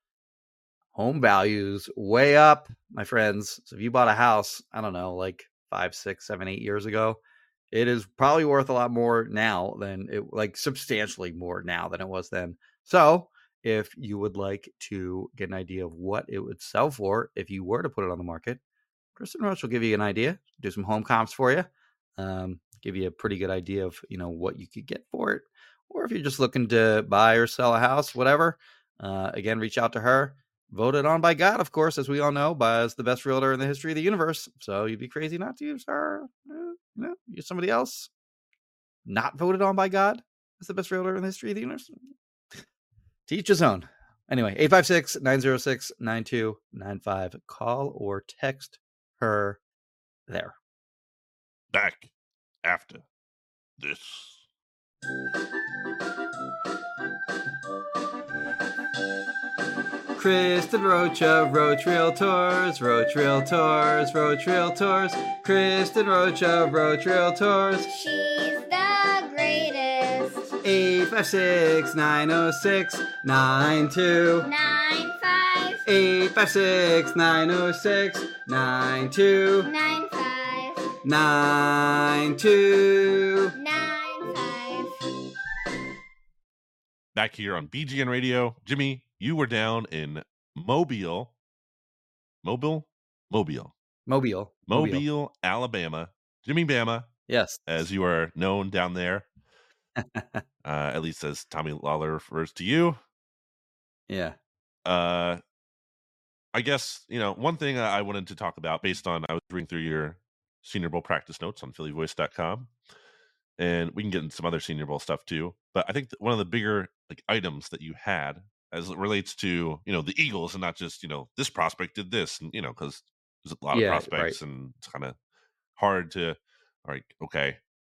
Home values way up, my friends. So if you bought a house, I don't know, like five, six, seven, eight years ago, it is probably worth a lot more now than it like substantially more now than it was then. So if you would like to get an idea of what it would sell for if you were to put it on the market, Kristin Roach will give you an idea, do some home comps for you, um, give you a pretty good idea of you know what you could get for it, or if you're just looking to buy or sell a house, whatever. Uh, again, reach out to her. Voted on by God, of course, as we all know, by as the best realtor in the history of the universe. So you'd be crazy not to use her. You know, use somebody else. Not voted on by God as the best realtor in the history of the universe. Teach his own. Anyway, 856 906 9295. Call or text her there. Back after this. Kristin Roach of Roach Realtors, Roach Realtors, Roach Realtors, Kristin Roach of Roach Realtors, She's the greatest. 856 906 92. Nine five 856 906 92. nine five 92. nine five. Back here on BGN Radio. Jimmy, you were down in Mobile. Mobile? Mobile. Mobile. Mobile, Alabama. Jimmy Bama, Yes. as you are known down there. uh, at least as Tommy Lawlor refers to you. Yeah. Uh, I guess you know one thing I wanted to talk about based on I was reading through your Senior Bowl practice notes on PhillyVoice.com, and we can get into some other Senior Bowl stuff too. But I think that one of the bigger like items that you had as it relates to you know the Eagles and not just you know this prospect did this and you know because there's a lot Yeah, of prospects and it's kind of hard to like okay we-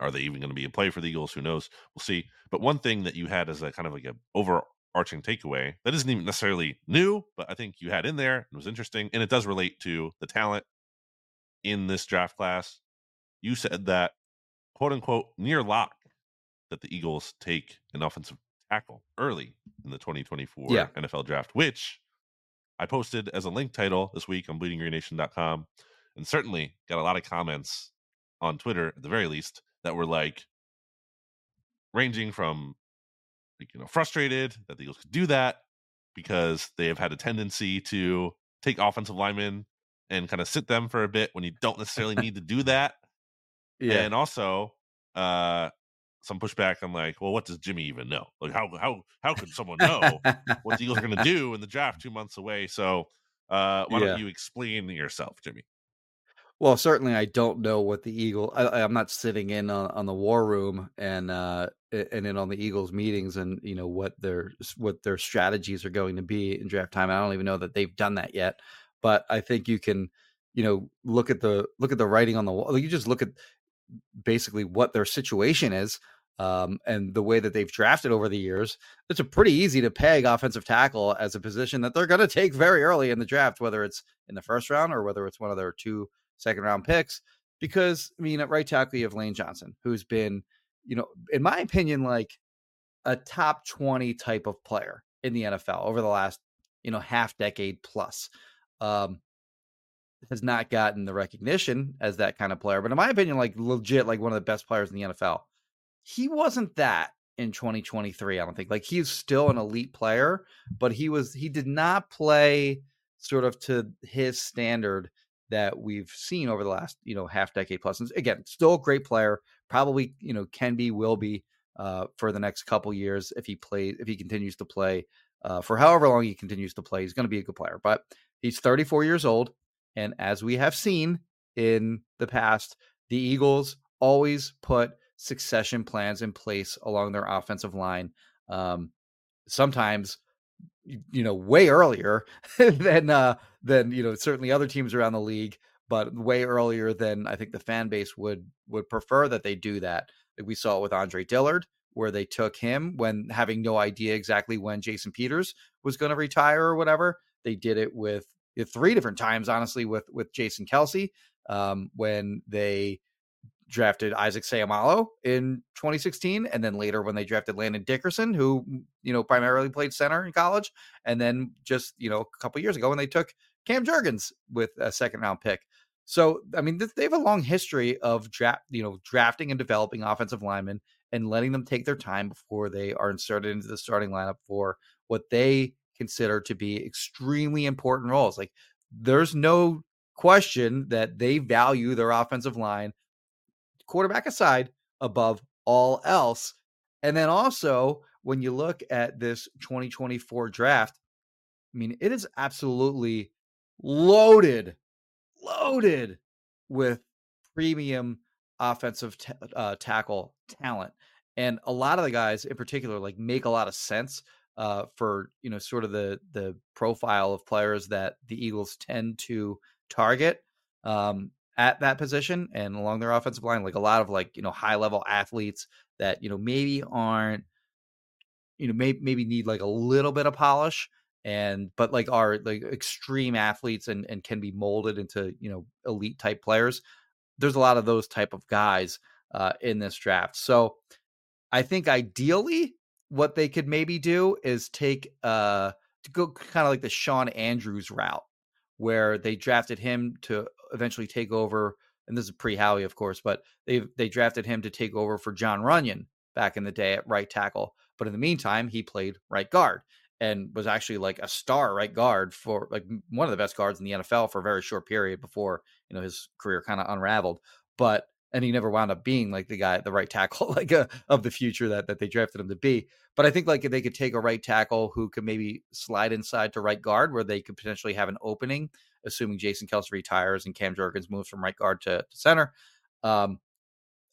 are they even going to be a play for the Eagles? Who knows? We'll see. But one thing that you had as a kind of like a overarching takeaway that isn't even necessarily new, but I think you had in there and was interesting, and it does relate to the talent in this draft class. You said that quote unquote near lock that the Eagles take an offensive tackle early in the 2024 Yeah. NFL draft, which I posted as a link title this week on bleedinggreennation.com and certainly got a lot of comments on Twitter at the very least that were like ranging from like, you know frustrated that the Eagles could do that because they have had a tendency to take offensive linemen and kind of sit them for a bit when you don't necessarily need to do that Yeah. and also uh some pushback i'm like well what does jimmy even know like how how how could someone know what the eagles are going to do in the draft two months away so uh why Yeah. don't you explain yourself jimmy Well, certainly I don't know what the Eagle. I, I'm not sitting in on, on the war room and uh and in on the Eagles meetings and you know what their what their strategies are going to be in draft time. I don't even know that they've done that yet. But I think you can, you know, look at the look at the writing on the wall. You just look at basically what their situation is um, and the way that they've drafted over the years. It's a pretty easy to peg offensive tackle as a position that they're going to take very early in the draft, whether it's in the first round or whether it's one of their two second round picks. Because I mean, at right tackle you have Lane Johnson, who's been, you know, in my opinion, like a top twenty type of player in the NFL over the last, you know, half decade plus. Um, has not gotten the recognition as that kind of player, but in my opinion, like legit, like one of the best players in the NFL. He wasn't that in 2023. I don't think. Like he's still an elite player, but he was he did not play sort of to his standard that we've seen over the last you know half decade plus. And again, still a great player. Probably you know can be, will be uh, for the next couple years if he plays if he continues to play uh, for however long he continues to play. He's going to be a good player, but he's 34 years old, and as we have seen in the past, the Eagles always put succession plans in place along their offensive line. Um, sometimes you know way earlier than uh than you know certainly other teams around the league but way earlier than i think the fan base would would prefer that they do that. Like we saw it with andre dillard where they took him when having no idea exactly when jason peters was going to retire or whatever. They did it with three different times honestly with with jason kelce um when they drafted Isaac Seumalo in 2016, and then later when they drafted Landon Dickerson, who mm, you know primarily played center in college, and then just you know a couple years ago when they took Cam Jurgens with a second round pick. So I mean they have a long history of draft, you know, drafting and developing offensive linemen and letting them take their time before they are inserted into the starting lineup for what they consider to be extremely important roles. Like there's no question that they value their offensive line quarterback aside, above all else. And then also, when you look at this 2024 draft, I mean, it is absolutely loaded, loaded with premium offensive ta- uh, tackle talent. And a lot of the guys in particular, like, make a lot of sense uh, for, you know, sort of the, the profile of players that the Eagles tend to target. Um, at that position and along their offensive line, like a lot of like, you know, high level athletes that, you know, maybe aren't, you know, maybe maybe need like a little bit of polish and but like are like extreme athletes and and can be molded into, you know, elite type players. There's a lot of those type of guys uh in this draft. So I think ideally what they could maybe do is take uh to go kind of like the Shawn Andrews route where they drafted him to eventually take over. And this is pre Howie, of course, but they they drafted him to take over for Jon Runyan back in the day at right tackle. But in the meantime, he played right guard and was actually like a star right guard for like one of the best guards in the NFL for a very short period before you know his career kind of unraveled. But and he never wound up being like the guy the right tackle like uh, of the future that that they drafted him to be. But I think like if they could take a right tackle who could maybe slide inside to right guard where they could potentially have an opening, assuming Jason Kelce retires and Cam Jurgens moves from right guard to, to center. Um,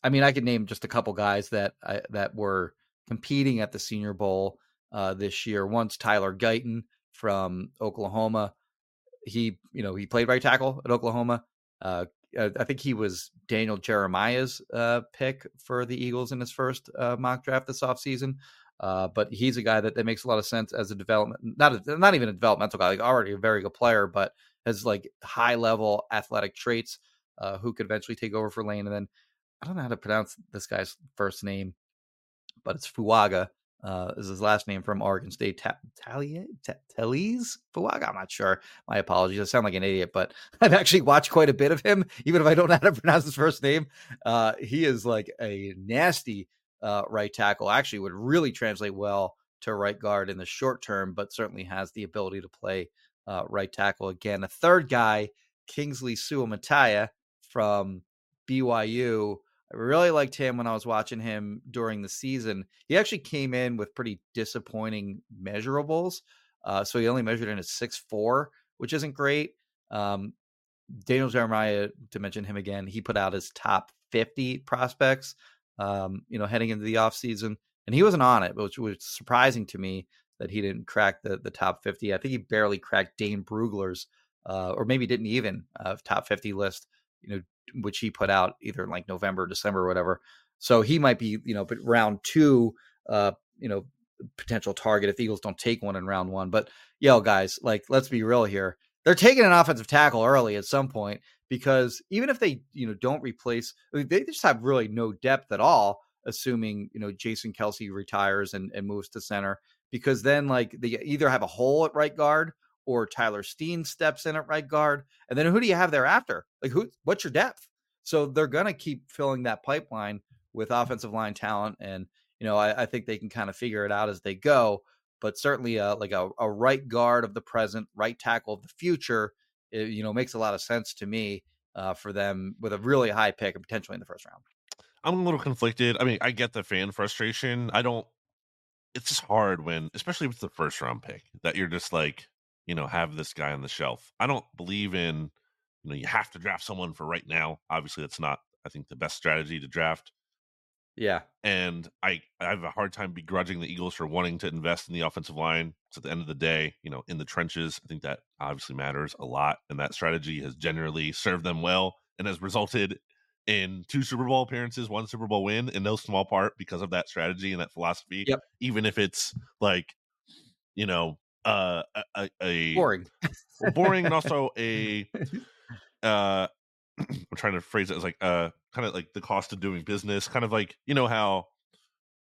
I mean, I could name just a couple guys that I, that were competing at the Senior Bowl uh, this year. Once Tyler Guyton from Oklahoma. He, you know, he played right tackle at Oklahoma. Uh, I think he was Daniel Jeremiah's uh, pick for the Eagles in his first uh, mock draft this offseason. Uh, but he's a guy that, that makes a lot of sense as a development, not a, not even a developmental guy, like already a very good player, but has like high level athletic traits. Uh, who could eventually take over for Lane, and then I don't know how to pronounce this guy's first name, but it's Fuaga. Uh, is his last name from Oregon State? Ta- Talia Ta- Tellez Fuaga. I'm not sure. My apologies. I sound like an idiot, but I've actually watched quite a bit of him, even if I don't know how to pronounce his first name. Uh, he is like a nasty uh, right tackle. Actually, would really translate well to right guard in the short term, but certainly has the ability to play uh, right tackle again. A third guy, Kingsley Suamataia from BYU. I really liked him when I was watching him during the season. He actually came in with pretty disappointing measurables. Uh, so he only measured in a six four, which isn't great. Um, Daniel Jeremiah, to mention him again, he put out his top 50 prospects, um, you know, heading into the offseason. And he wasn't on it, which was surprising to me that he didn't crack the, the top 50. I think he barely cracked Dane Brugler's, uh, or maybe didn't even uh, top 50 list you know, which he put out either in like November, December, or whatever. So he might be, you know, but round two, uh, you know, potential target if the Eagles don't take one in round one. But yo, guys, like, let's be real here. They're taking an offensive tackle early at some point because even if they, you know, don't replace, I mean, they just have really no depth at all. Assuming you know Jason Kelce retires and, and moves to center, because then like they either have a hole at right guard or Tyler Steen steps in at right guard. And then who do you have thereafter? Like who what's your depth? So they're gonna keep filling that pipeline with offensive line talent. And, you know, I, I think they can kind of figure it out as they go. But certainly uh, like a, a right guard of the present, right tackle of the future, it, you know, makes a lot of sense to me uh, for them with a really high pick and potentially in the first round. I'm a little conflicted. I mean, I get the fan frustration. I don't it's just hard when especially with the first round pick that you're just like you know, have this guy on the shelf. I don't believe in, you know, you have to draft someone for right now. Obviously, that's not, I think, the best strategy to draft. Yeah. And I, I have a hard time begrudging the Eagles for wanting to invest in the offensive line. So at the end of the day, you know, in the trenches, I think that obviously matters a lot. And that strategy has generally served them well and has resulted in two Super Bowl appearances, one Super Bowl win, in no small part because of that strategy and that philosophy. Yep. Even if it's like, you know, uh, a, a boring, boring, and also a uh, I'm trying to phrase it as like uh, kind of like the cost of doing business, kind of like you know how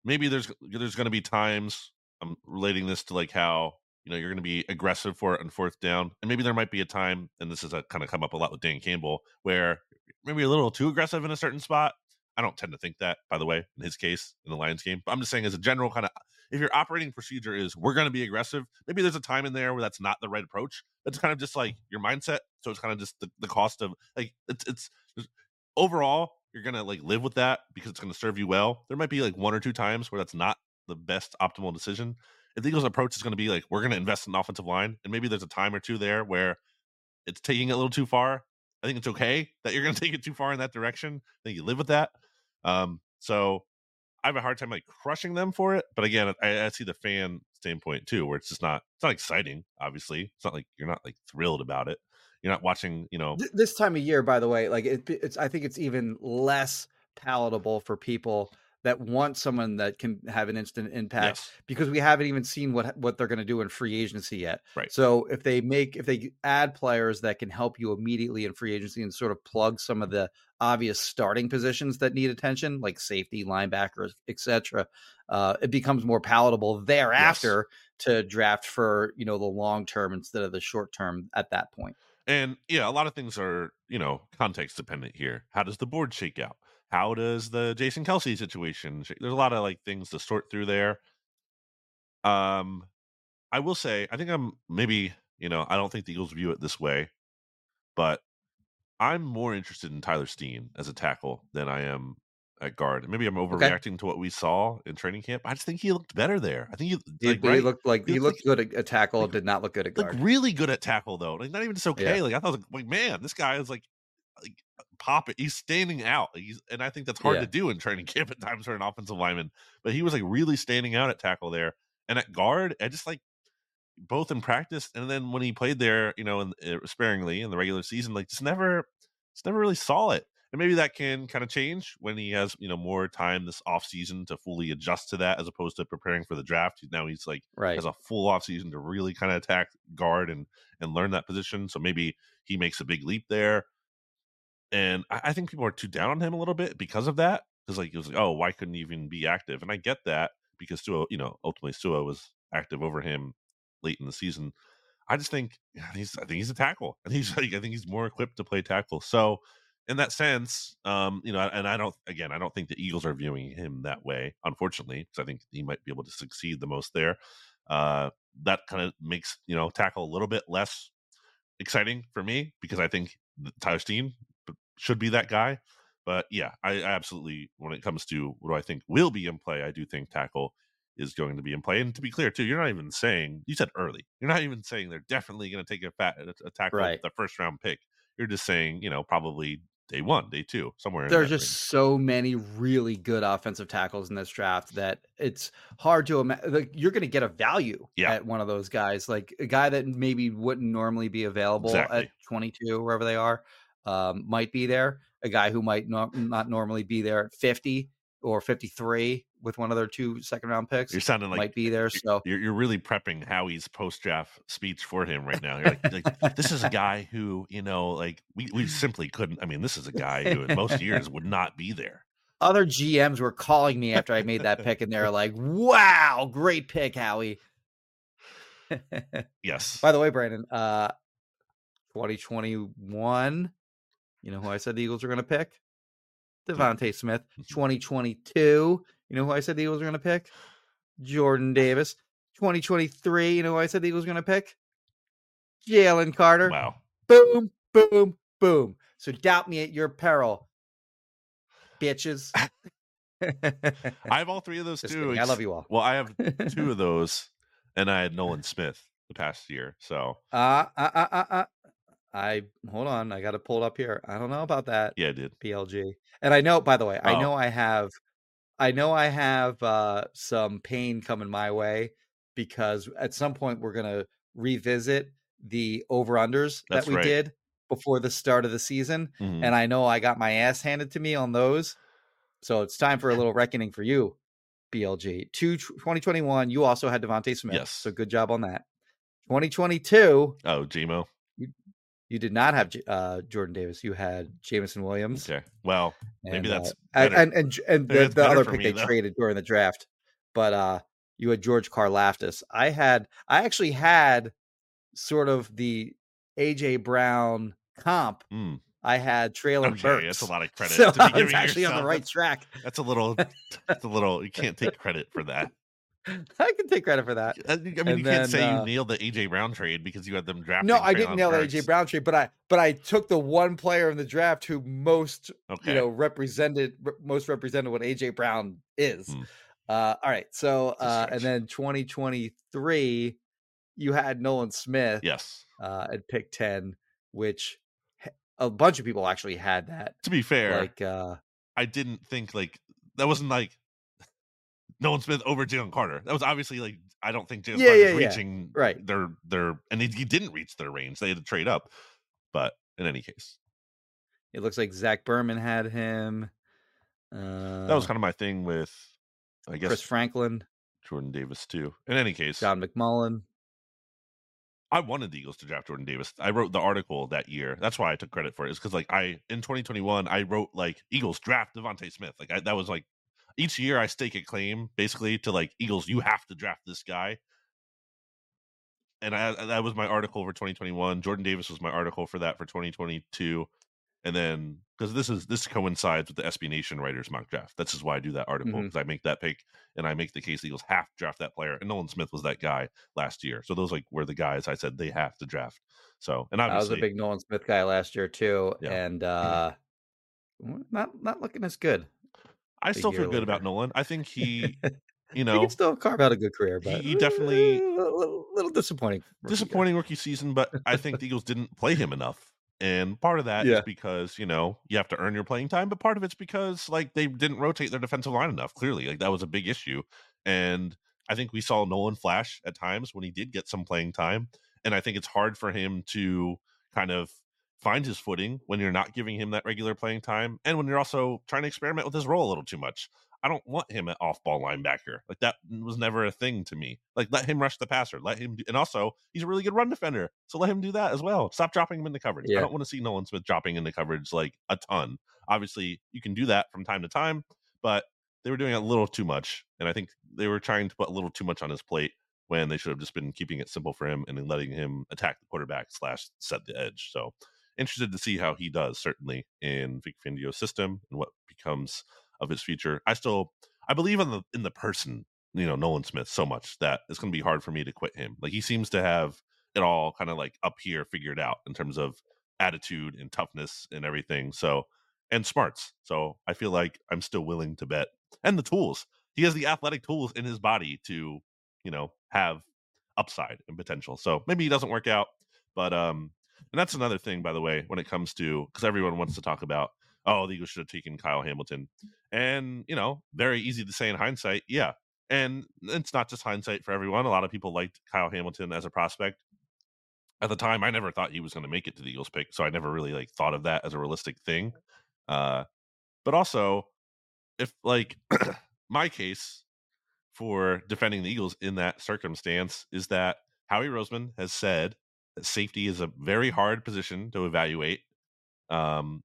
maybe there's there's going to be times I'm relating this to like how you know you're going to be aggressive for it on fourth down, and maybe there might be a time, and this is a kind of come up a lot with Dan Campbell, where maybe a little too aggressive in a certain spot. I don't tend to think that, by the way, in his case in the Lions game. But I'm just saying, as a general kind of if your operating procedure is we're going to be aggressive, maybe there's a time in there where that's not the right approach. It's kind of just like your mindset. So it's kind of just the, the cost of like it's it's overall you're going to like live with that because it's going to serve you well. There might be like one or two times where that's not the best optimal decision. If the Eagles' approach is going to be like we're going to invest in the offensive line, and maybe there's a time or two there where it's taking it a little too far. I think it's okay that you're going to take it too far in that direction. I think you live with that. Um, so I have a hard time like crushing them for it. But again, I, I, see the fan standpoint too, where it's just not it's not exciting. Obviously, it's not like you're not like thrilled about it. You're not watching, you know. This time of year, by the way, like it, it's I think it's even less palatable for people that want someone that can have an instant impact yes. because we haven't even seen what what they're going to do in free agency yet. Right. So if they make if they add players that can help you immediately in free agency and sort of plug some of the obvious starting positions that need attention, like safety, linebackers, etc., uh, it becomes more palatable thereafter yes. to draft for you know the long term instead of the short term at that point. And yeah, a lot of things are you know context dependent here. How does the board shake out? How does the Jason Kelce situation? There's a lot of like things to sort through there. Um, I will say, I think I'm maybe you know I don't think the Eagles view it this way, but I'm more interested in Tyler Steen as a tackle than I am at guard. Maybe I'm overreacting okay. to what we saw in training camp. I just think he looked better there. I think he, he, like, he right? looked like he, he looked good at, tackle. Like, did not look good at guard. Like really good at tackle though. Like not even just okay. Yeah. Like I thought, like, like man, this guy is like like pop it. He's standing out. He's, and I think that's hard yeah. to do in training camp at times for an offensive lineman. But he was like really standing out at tackle there. And at guard, I just like both in practice and then when he played there, you know, in, uh, sparingly in the regular season, like just never just never really saw it. And maybe that can kind of change when he has, you know, more time this offseason to fully adjust to that as opposed to preparing for the draft. Now he's like Right. has a full offseason to really kind of attack guard and and learn that position. So maybe he makes a big leap there. And I, I think people are too down on him a little bit because of that. Because like it was like, oh, why couldn't he even be active? And I get that because Sua, you know, ultimately Sua was active over him late in the season. I just think he's I think he's a tackle. and he's like I think he's more equipped to play tackle. So in that sense, um, you know, and I don't again, I don't think the Eagles are viewing him that way, unfortunately, because I think he might be able to succeed the most there. Uh, that kind of makes you know tackle a little bit less exciting for me because I think th- Tyler Steen should be that guy. But yeah, I, I absolutely when it comes to what do I think will be in play, I do think tackle is going to be in play. And to be clear, too, you're not even saying you said early. You're not even saying they're definitely going to take a fat a tackle Right. the first round pick. You're just saying you know probably day one, day two, somewhere. There's just so many really good offensive tackles in this draft that it's hard to imagine. Like, you're going to get a value Yeah. at one of those guys, like a guy that maybe wouldn't normally be available Exactly. at 22, wherever they are, um, might be there. A guy who might not, not normally be there at 50 or 53 with one of their two second round picks You're sounding like might be there. you're- So you're, you're really prepping Howie's post draft speech for him right now. You're like, like, this is a guy who, you know, like we, we simply couldn't. I mean, this is a guy who in most years would not be there. other GMs were calling me after I made that pick, and they're like, "Wow, great pick, Howie." Yes. By the way, Brandon, uh, 2021, you know who I said the Eagles were going to pick? DeVonta Smith. Mhm. 2022, you know who I said the Eagles were going to pick? Jordan Davis. 2023, you know who I said the Eagles were going to pick? Jalen Carter. Wow. Boom, boom, boom. So doubt me at your peril, bitches. I have all three of those Just too. kidding. I love you all. Well, I have two of those, and I had Nolan Smith the past year. So Uh, uh, uh, uh, uh. I hold on. I got to pull it up here. I don't know about that. yeah, I did. PLG. And I know, by the way, I Oh. know I have, I know I have uh, some pain coming my way because at some point we're gonna revisit the over unders that we right. did before the start of the season, Mhm. and I know I got my ass handed to me on those. So it's time for a little reckoning for you, BLG. Two 2021, you also had DeVonta Smith. Yes. So good job on that. 2022, Oh, Gmo. You did not have uh, Jordan Davis. You had Jameson Williams. Okay. Well, maybe And, that's uh, and, and and the, the other pick me, they though. traded during the draft. But uh you had George Karlaftis. I had I actually had sort of the AJ Brown comp. Mm, I had Treylon okay, Burks. that's a lot of credit. So to be I was actually on the right track. That's a little. That's a little. You can't take credit for that. I can take credit for that. I mean, And you can't say uh, you nailed the AJ Brown trade because you had them draft. No, I didn't nail the AJ Brown trade, but I but I took the one player in the draft who most Okay. you know represented re- most represented what AJ Brown is. Hmm. Uh, all right, so uh, and then 2023, you had Nolan Smith yes. uh, at pick 10, which a bunch of people actually had that. To be fair, Like, uh, I didn't think like that wasn't like Nolan Smith over Jalen Carter. That was obviously like I don't think Jalen Yeah, Carter's yeah, yeah. reaching Right. their their and he, he didn't reach their range. They had to trade up. But in any case, it looks like Zach Berman had him. Uh, that was kind of my thing with I guess Chris Franklin, Jordan Davis too. In any case, John McMullen. I wanted the Eagles to draft Jordan Davis. I wrote the article that year. That's why I took credit for it. Is because like I in 2021 I wrote like Eagles draft DeVonta Smith. Like I, that was like each year I stake a claim basically to like Eagles. You have to draft this guy. And I that was my article for 2021. Jordan Davis was my article for that for 2022. And then because this is this coincides with the SB Nation writers mock draft. This is why I do that article because I make that pick and I make the case the Eagles have to draft that player. And Nolan Smith was that guy last year. So those like were the guys I said they have to draft. So and obviously, I was a big Nolan Smith guy last year too, Yeah. and uh, w- not not looking as good. I still feel good about. Nolan. I think he, you he know, can still carve out a good career, he- but he definitely- eh, a little, little disappointing. rookie disappointing rookie season, but I think the Eagles didn't play him enough. And part of that is Yeah. because, you know, you have to earn your playing time, but part of it's because like they didn't rotate their defensive line enough. Clearly, like that was a big issue. And I think we saw Nolan flash at times when he did get some playing time. And I think it's hard for him to kind of find his footing when you're not giving him that regular playing time and when you're also trying to experiment with his role a little too much. I don't want him at off ball linebacker. Like that was never a thing to me. Like let him rush the passer. Let him do, and also he's a really good run defender. So let him do that as well. Stop dropping him into coverage. Yeah. I don't want to see Nolan Smith dropping into coverage like a ton. Obviously, you can do that from time to time, but they were doing a little too much. And I think they were trying to put a little too much on his plate when they should have just been keeping it simple for him and then letting him attack the quarterback slash set the edge. So interested to see how he does certainly in Vic Fangio's system and what becomes of his future. I still I believe in the in the person, you know, Nolan Smith so much that it's going to be hard for me to quit him. Like he seems to have it all kind of like up here figured out in terms of attitude and toughness and everything. So and smarts. So I feel like I'm still willing to bet and the tools. He has the athletic tools in his body to, you know, have upside and potential. So maybe he doesn't work out, but um and that's another thing by the way when it comes to cuz everyone wants to talk about oh, the Eagles should have taken Kyle Hamilton. And, you know, very easy to say in hindsight, yeah. And it's not just hindsight for everyone. A lot of people liked Kyle Hamilton as a prospect. At the time, I never thought he was going to make it to the Eagles pick, so I never really like thought of that as a realistic thing. Uh, but also, if like my case for defending the Eagles in that circumstance is that Howie Roseman has said safety is a very hard position to evaluate. Um,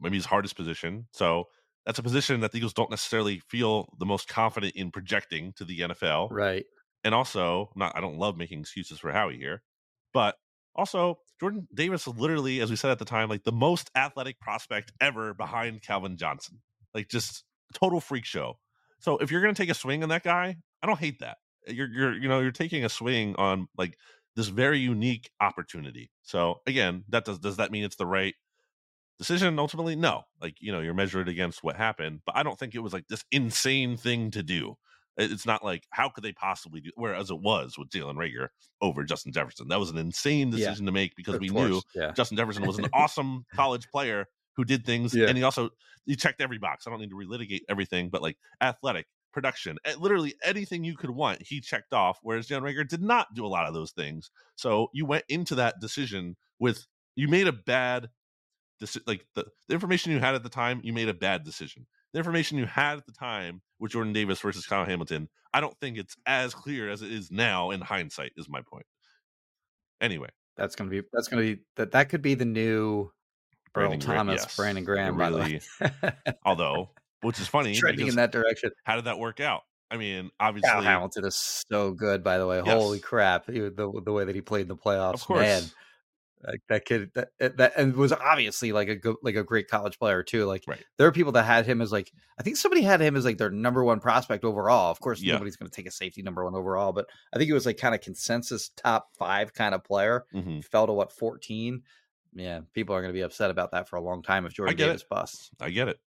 maybe his hardest position. So that's a position that the Eagles don't necessarily feel the most confident in projecting to the NFL. Right. And also, not I don't love making excuses for Howie here, but also Jordan Davis is literally, as we said at the time, like the most athletic prospect ever behind Calvin Johnson. Like just total freak show. So if you're gonna take a swing on that guy, I don't hate that. You're you're you know, you're taking a swing on like this very unique opportunity. So again, that does does that mean it's the right decision ultimately no like you know you're measured against what happened but i don't think it was like this insane thing to do it's not like how could they possibly do whereas it was with jalen reagor over justin jefferson that was an insane Yeah, decision to make because we course, knew Yeah. justin jefferson was an awesome college player who did things Yeah. and he also he checked every box i don't need to relitigate everything but like athletic production eh, literally anything you could want he checked off whereas jalen reagor did not do a lot of those things so you went into that decision with you made a bad deci- like the, the information you had at the time, you made a bad decision. The information you had at the time with Jordan Davis versus Kyle Hamilton, I don't think it's as clear as it is now in hindsight. Is my point. Anyway, That's gonna be that's gonna be that that could be the new Earl Brandon Gra- Thomas, yes, Brandon Graham, by the way. although, which is funny, trending in that direction. how did that work out? I mean, obviously, Kyle Hamilton is so good, by the way. Holy crap! He- the the way that he played in the playoffs, of course, man. Like that kid, that that and was obviously like a good, like a great college player too. Like Right. there are people that had him as like I think somebody had him as like their number one prospect overall. Of course, Yeah. nobody's going to take a safety number one overall, but I think it was like kind of consensus top five kind of player. Mhm. Fell to what fourteen. Yeah, people are going to be upset about that for a long time if Jordan get it. Davis busts. I get it.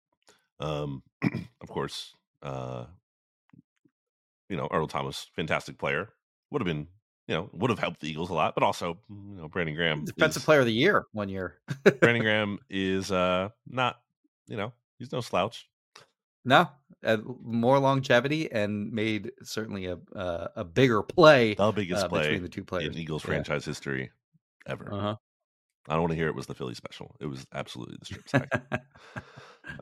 Um, of course, uh, you know, Earl Thomas, fantastic player, would have been, you know, would have helped the Eagles a lot, but also, you know, Brandon Graham, Defensive is- player of the year one year. Brandon Graham is uh not, you know, he's no slouch. No, uh, more longevity and made certainly a uh, a bigger play The biggest uh, play between the two players. in Eagles Yeah. franchise history ever. Uh-huh. I don't want to hear it was the Philly special. It was absolutely the strip sack.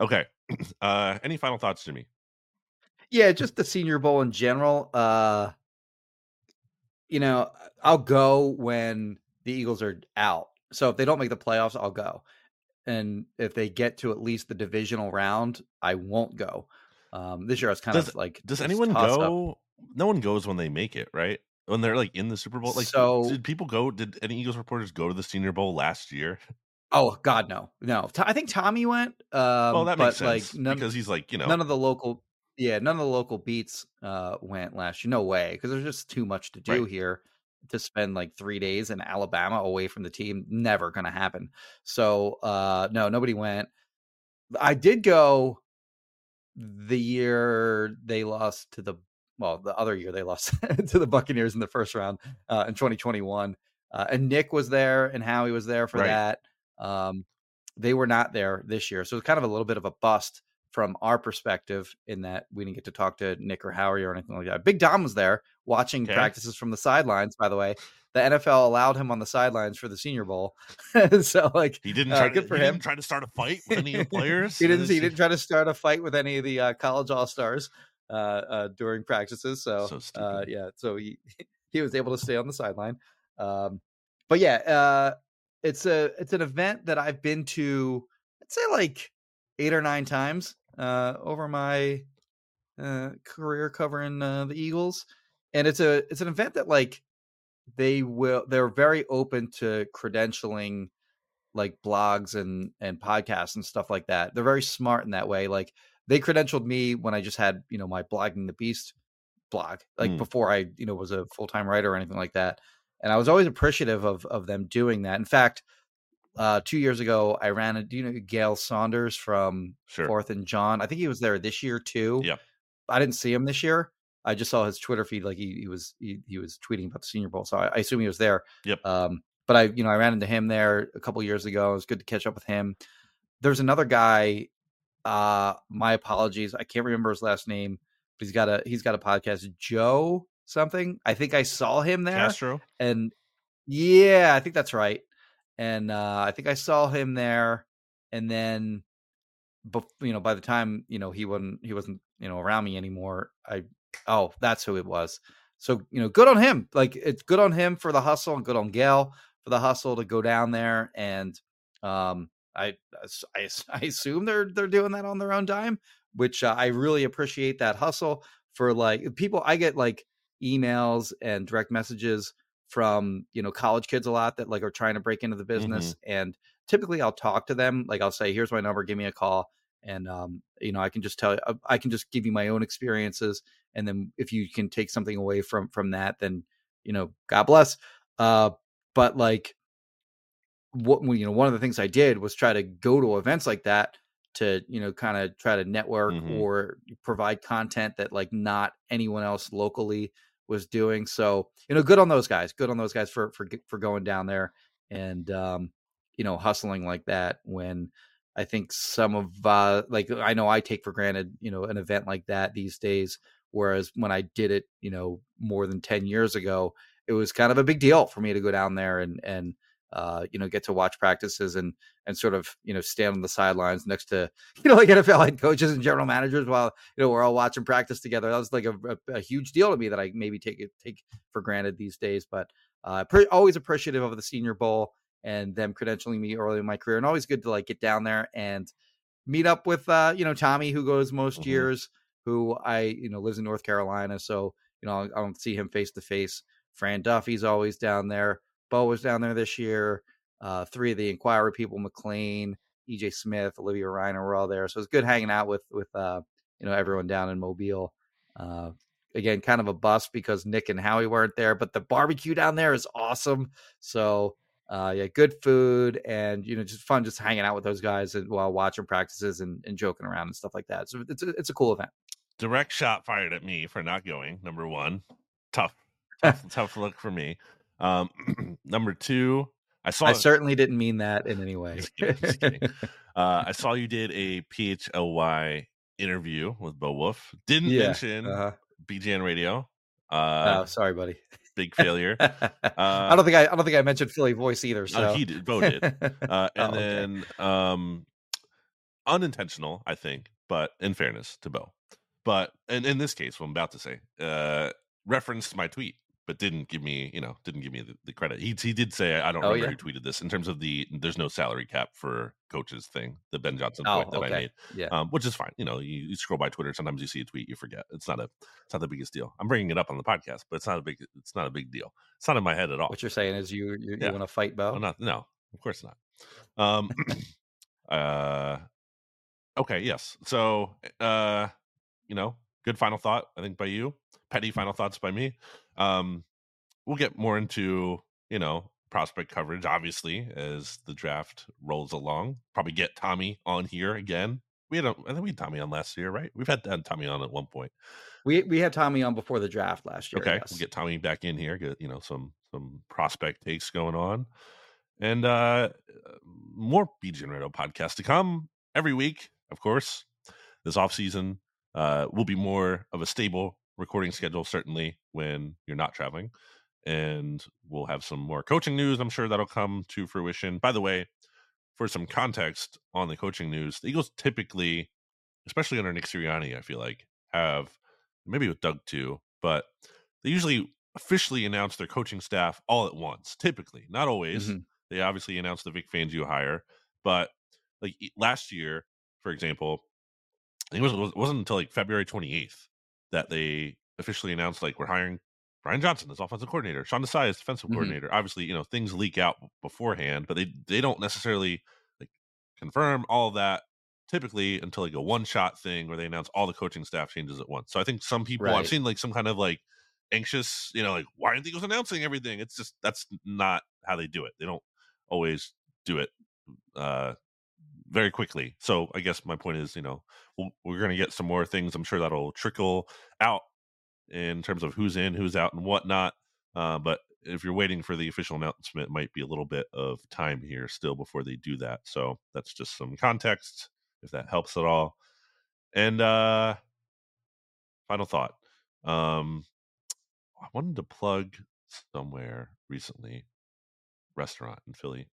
okay. Uh any final thoughts, Jimmy? yeah, just the Senior Bowl in general. Uh, you know, I'll go when the Eagles are out. So if they don't make the playoffs, I'll go. And if they get to at least the divisional round, I won't go. Um, this year I was kind Does- of like, Does anyone go? No one goes when they make it, right? When they're like in the Super Bowl. Like So- did people go did any Eagles reporters go to the Senior Bowl last year? Oh God, no, no. I think Tommy went. Um, oh, that but makes sense. like none, because he's like, you know, none of the local yeah none of the local beats uh went last year no way because there's just too much to do Right. here to spend like three days in alabama away from the team never gonna happen so uh no nobody went i did go the year they lost to the well the other year they lost to the buccaneers in the first round uh in 2021 uh, and nick was there and howie was there for Right. that um they were not there this year so it's kind of a little bit of a bust from our perspective in that we didn't get to talk to Nick or Howie or anything like that. Big Dom was there watching Okay. practices from the sidelines. By the way, the NFL allowed him on the sidelines for the Senior Bowl, so like He didn't Uh, try. good to, for he him. Try to start a fight with any of the players. he didn't. He didn't try to start a fight with any of the uh, college all stars uh, uh, during practices. So, So uh, yeah, so he he was able to stay on the sideline. Um, but yeah, uh, it's a it's an event that I've been to. I'd say like eight or nine times uh, over my uh, career covering uh, the Eagles, and it's a it's an event that like they will they're very open to credentialing like blogs and and podcasts and stuff like that. They're very smart in that way. Like they credentialed me when I just had you know my blogging the beast blog like Mm. before I you know was a full time writer or anything like that. And I was always appreciative of of them doing that. In fact, uh, two years ago, I ran a do you know Gail Saunders from Sure. Fourth and John. I think he was there this year too. Yeah, I didn't see him this year. I just saw his Twitter feed, like he, he was he, he was tweeting about the Senior Bowl, so I, I assume he was there. Yep. Um, but I you know I ran into him there a couple years ago. It was good to catch up with him. There's another guy. Uh, my apologies, I can't remember his last name, but he's got a he's got a podcast. Joe something. I think I saw him there Castro. and yeah, I think that's right. And uh, I think I saw him there, and then, you know, by the time you know he wasn't he wasn't you know around me anymore. I oh, that's who it was. So you know, good on him. Like it's good on him for the hustle, and good on Gail for the hustle to go down there. And um, I I, I assume they're they're doing that on their own dime, which uh, I really appreciate that hustle for like people. I get like emails and direct messages from you know college kids a lot that like are trying to break into the business and typically i'll talk to them like i'll say here's my number give me a call and um you know i can just tell you i can just give you my own experiences and then if you can take something away from from that then you know god bless uh but like what you know one of the things i did was try to go to events like that to you know kind of try to network Mhm. or provide content that like not anyone else locally was doing so you know good on those guys good on those guys for for for going down there and um you know hustling like that when i think some of uh like i know i take for granted you know an event like that these days whereas when i did it you know more than 10 years ago it was kind of a big deal for me to go down there and and uh, you know, get to watch practices and and sort of you know stand on the sidelines next to you know like NFL head coaches and general managers while you know we're all watching practice together. That was like a, a, a huge deal to me that I maybe take it take for granted these days. But uh, pre- always appreciative of the Senior Bowl and them credentialing me early in my career, and always good to like get down there and meet up with uh, you know Tommy who goes most Mhm. years, who I you know lives in North Carolina, so you know I don't see him face to face. Fran Duffy's always down there. Bo was down there this year. Uh, three of the Inquirer people, McLane, EJ Smith, Olivia Reiner were all there. So it's good hanging out with with uh, you know everyone down in Mobile. Uh, again, kind of a bust because Nick and Howie weren't there, but the barbecue down there is awesome. So uh, yeah, good food and you know just fun just hanging out with those guys and while watching practices and, and joking around and stuff like that. So it's a, it's a cool event. direct shot fired at me for not going. Number one, tough, tough, tough look for me. Um, number two, I saw. I certainly didn't mean that in any way. Just kidding, just kidding. uh, I saw you did a PHLY interview with Bo Wulf. Didn't Yeah, mention uh-huh. BGN Radio. Uh, oh, sorry, buddy. big failure. I don't think I, I don't think I mentioned Philly voice either. So Uh, he did. Bo did. Uh, Oh, and okay. then um, unintentional, I think, but in fairness to Bo. But and in this case, what I'm about to say, uh, referenced my tweet, but didn't give me, you know, didn't give me the, the credit. He he did say, I don't Oh, remember yeah? who tweeted this in terms of the there's no salary cap for coaches thing, the Ben Johnson Oh, point that I made, yeah. um, which is fine. You know, you, you scroll by Twitter, sometimes you see a tweet, you forget. It's not a it's not the biggest deal. I'm bringing it up on the podcast, but it's not a big it's not a big deal. It's not in my head at all. What you're saying is you you, Yeah. you want to fight Bo? Oh, not no, of course not. Um, uh, okay, yes. So, uh, you know, good final thought. I think by you. Petty final thoughts by me. Um, we'll get more into you know prospect coverage, obviously, as the draft rolls along. Probably get Tommy on here again. We had, a, I think we had Tommy on last year, right? We've had Tommy on at one point. We we had Tommy on before the draft last year. Okay, we'll get Tommy back in here. Get you know some some prospect takes going on, and uh more BGN Radio podcast to come every week. Of course, this off season uh, will be more of a stable recording schedule, certainly when you're not traveling. And we'll have some more coaching news. I'm sure that'll come to fruition. By the way, for some context on the coaching news, the Eagles typically, especially under Nick Sirianni, I feel like, have maybe with Doug too, but they usually officially announce their coaching staff all at once. Typically, not always. Mhm. They obviously announce the Vic Fangio hire, but like last year, for example, I think it, was, it wasn't until like February 28th that they officially announced like we're hiring Brian Johnson as offensive coordinator, Sean Desai as defensive Mhm. coordinator. Obviously, you know things leak out beforehand, but they they don't necessarily like confirm all of that typically until like a one shot thing where they announce all the coaching staff changes at once. So I think some people I've seen like some kind of like anxious, you know, like why aren't the Eagles announcing everything? It's just that's not how they do it. They don't always do it uh very quickly. So I guess my point is, you know, we'll, we're going to get some more things. I'm sure that'll trickle out in terms of who's in, who's out, and whatnot. Uh, but if you're waiting for the official announcement, might be a little bit of time here still before they do that. So that's just some context, if that helps at all. And uh final thought. Um I wanted to plug somewhere recently, restaurant in Philly,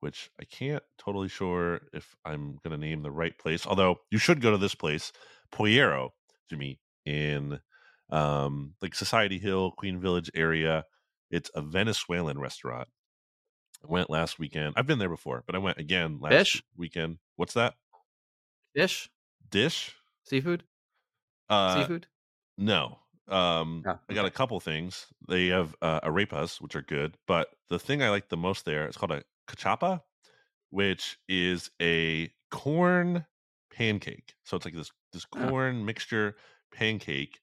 which I can't totally sure if I'm going to name the right place. Although you should go to this place, Puyero, Jimmy, in um, like Society Hill, Queen Village area. It's a Venezuelan restaurant. I went last weekend. I've been there before, but I went again last Fish? weekend. What's that Fish, dish? seafood, Uh, seafood. No. Um, Oh, I got a couple things. They have uh, arepas, which are good, but the thing I like the most there is called a cachapa, which is a corn pancake. So it's like this this Oh. corn mixture pancake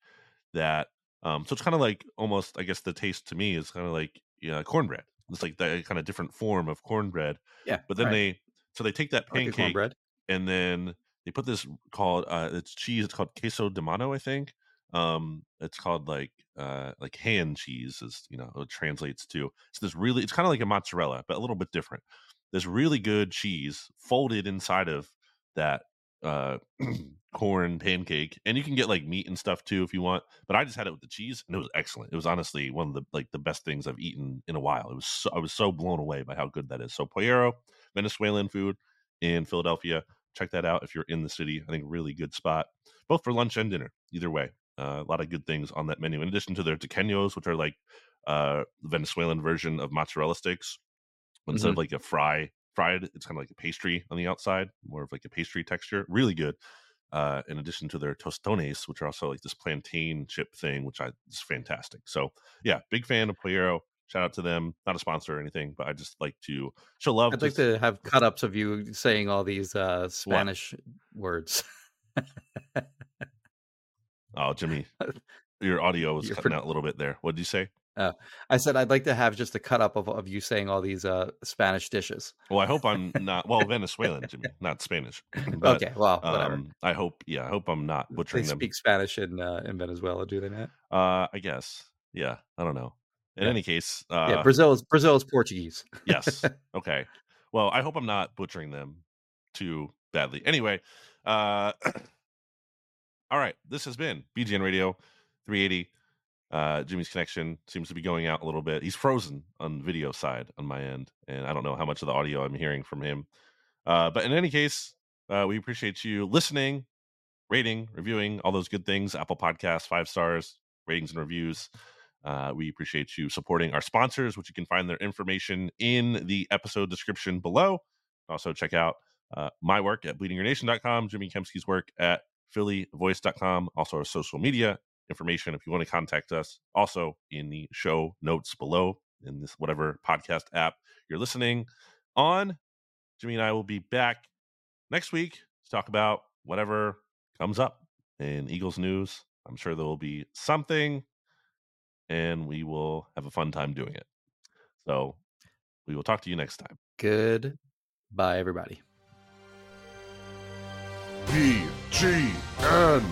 that um so it's kind of like almost I guess the taste to me is kind of like yeah, cornbread. It's like that kind of different form of cornbread. Yeah, But then right. they so they take that I like pancake and then they put this called uh it's cheese it's called queso de mano i think um it's called like uh like hand cheese is you know it translates to it's this really it's kind of like a mozzarella but a little bit different. This really good cheese folded inside of that uh corn pancake and you can get like meat and stuff too if you want but i just had it with the cheese and it was excellent. It was honestly one of the like the best things i've eaten in a while. It was so, i was so blown away by how good that is. So puyero venezuelan food in philadelphia check that out if you're in the city i think really good spot both for lunch and dinner either way uh, a lot of good things on that menu in addition to their tequeños which are like uh the venezuelan version of mozzarella sticks instead of like a fry fried it's kind of like a pastry on the outside more of like a pastry texture really good uh in addition to their tostones which are also like this plantain chip thing which i is fantastic so yeah big fan of Puyero. shout out to them not a sponsor or anything but i just like to show love I'd like to- to have cut ups of you saying all these uh, Spanish words. oh jimmy your audio was You're cutting pre- out a little bit there what did you say I said I'd like to have just a cut up of, of you saying all these uh, Spanish dishes. well i hope i'm not well venezuelan jimmy not spanish but okay, well, whatever. um i hope yeah i hope i'm not they butchering them They speak Spanish in uh, in Venezuela, do they not? Uh, I guess. Yeah, I don't know. In Yeah. any case, uh, yeah, Brazil is Brazil is Portuguese. yes. Okay. Well, I hope I'm not butchering them too badly. Anyway, uh, all right. This has been BGN Radio 380. Uh, Jimmy's connection seems to be going out a little bit. He's frozen on video side on my end, and I don't know how much of the audio I'm hearing from him. Uh, but in any case, uh, we appreciate you listening, rating, reviewing, all those good things. Apple Podcasts, five stars, ratings and reviews. Uh, we appreciate you supporting our sponsors, which you can find their information in the episode description below. Also, check out uh, my work at bleedinggreennation.com, Jimmy Kempski's work at phillyvoice.com, also our social media information if you want to contact us. Also, in the show notes below in this whatever podcast app you're listening on. Jimmy and I will be back next week to talk about whatever comes up in Eagles news. I'm sure there will be something, and we will have a fun time doing it. So we will talk to you next time. Good. Bye, everybody. B G N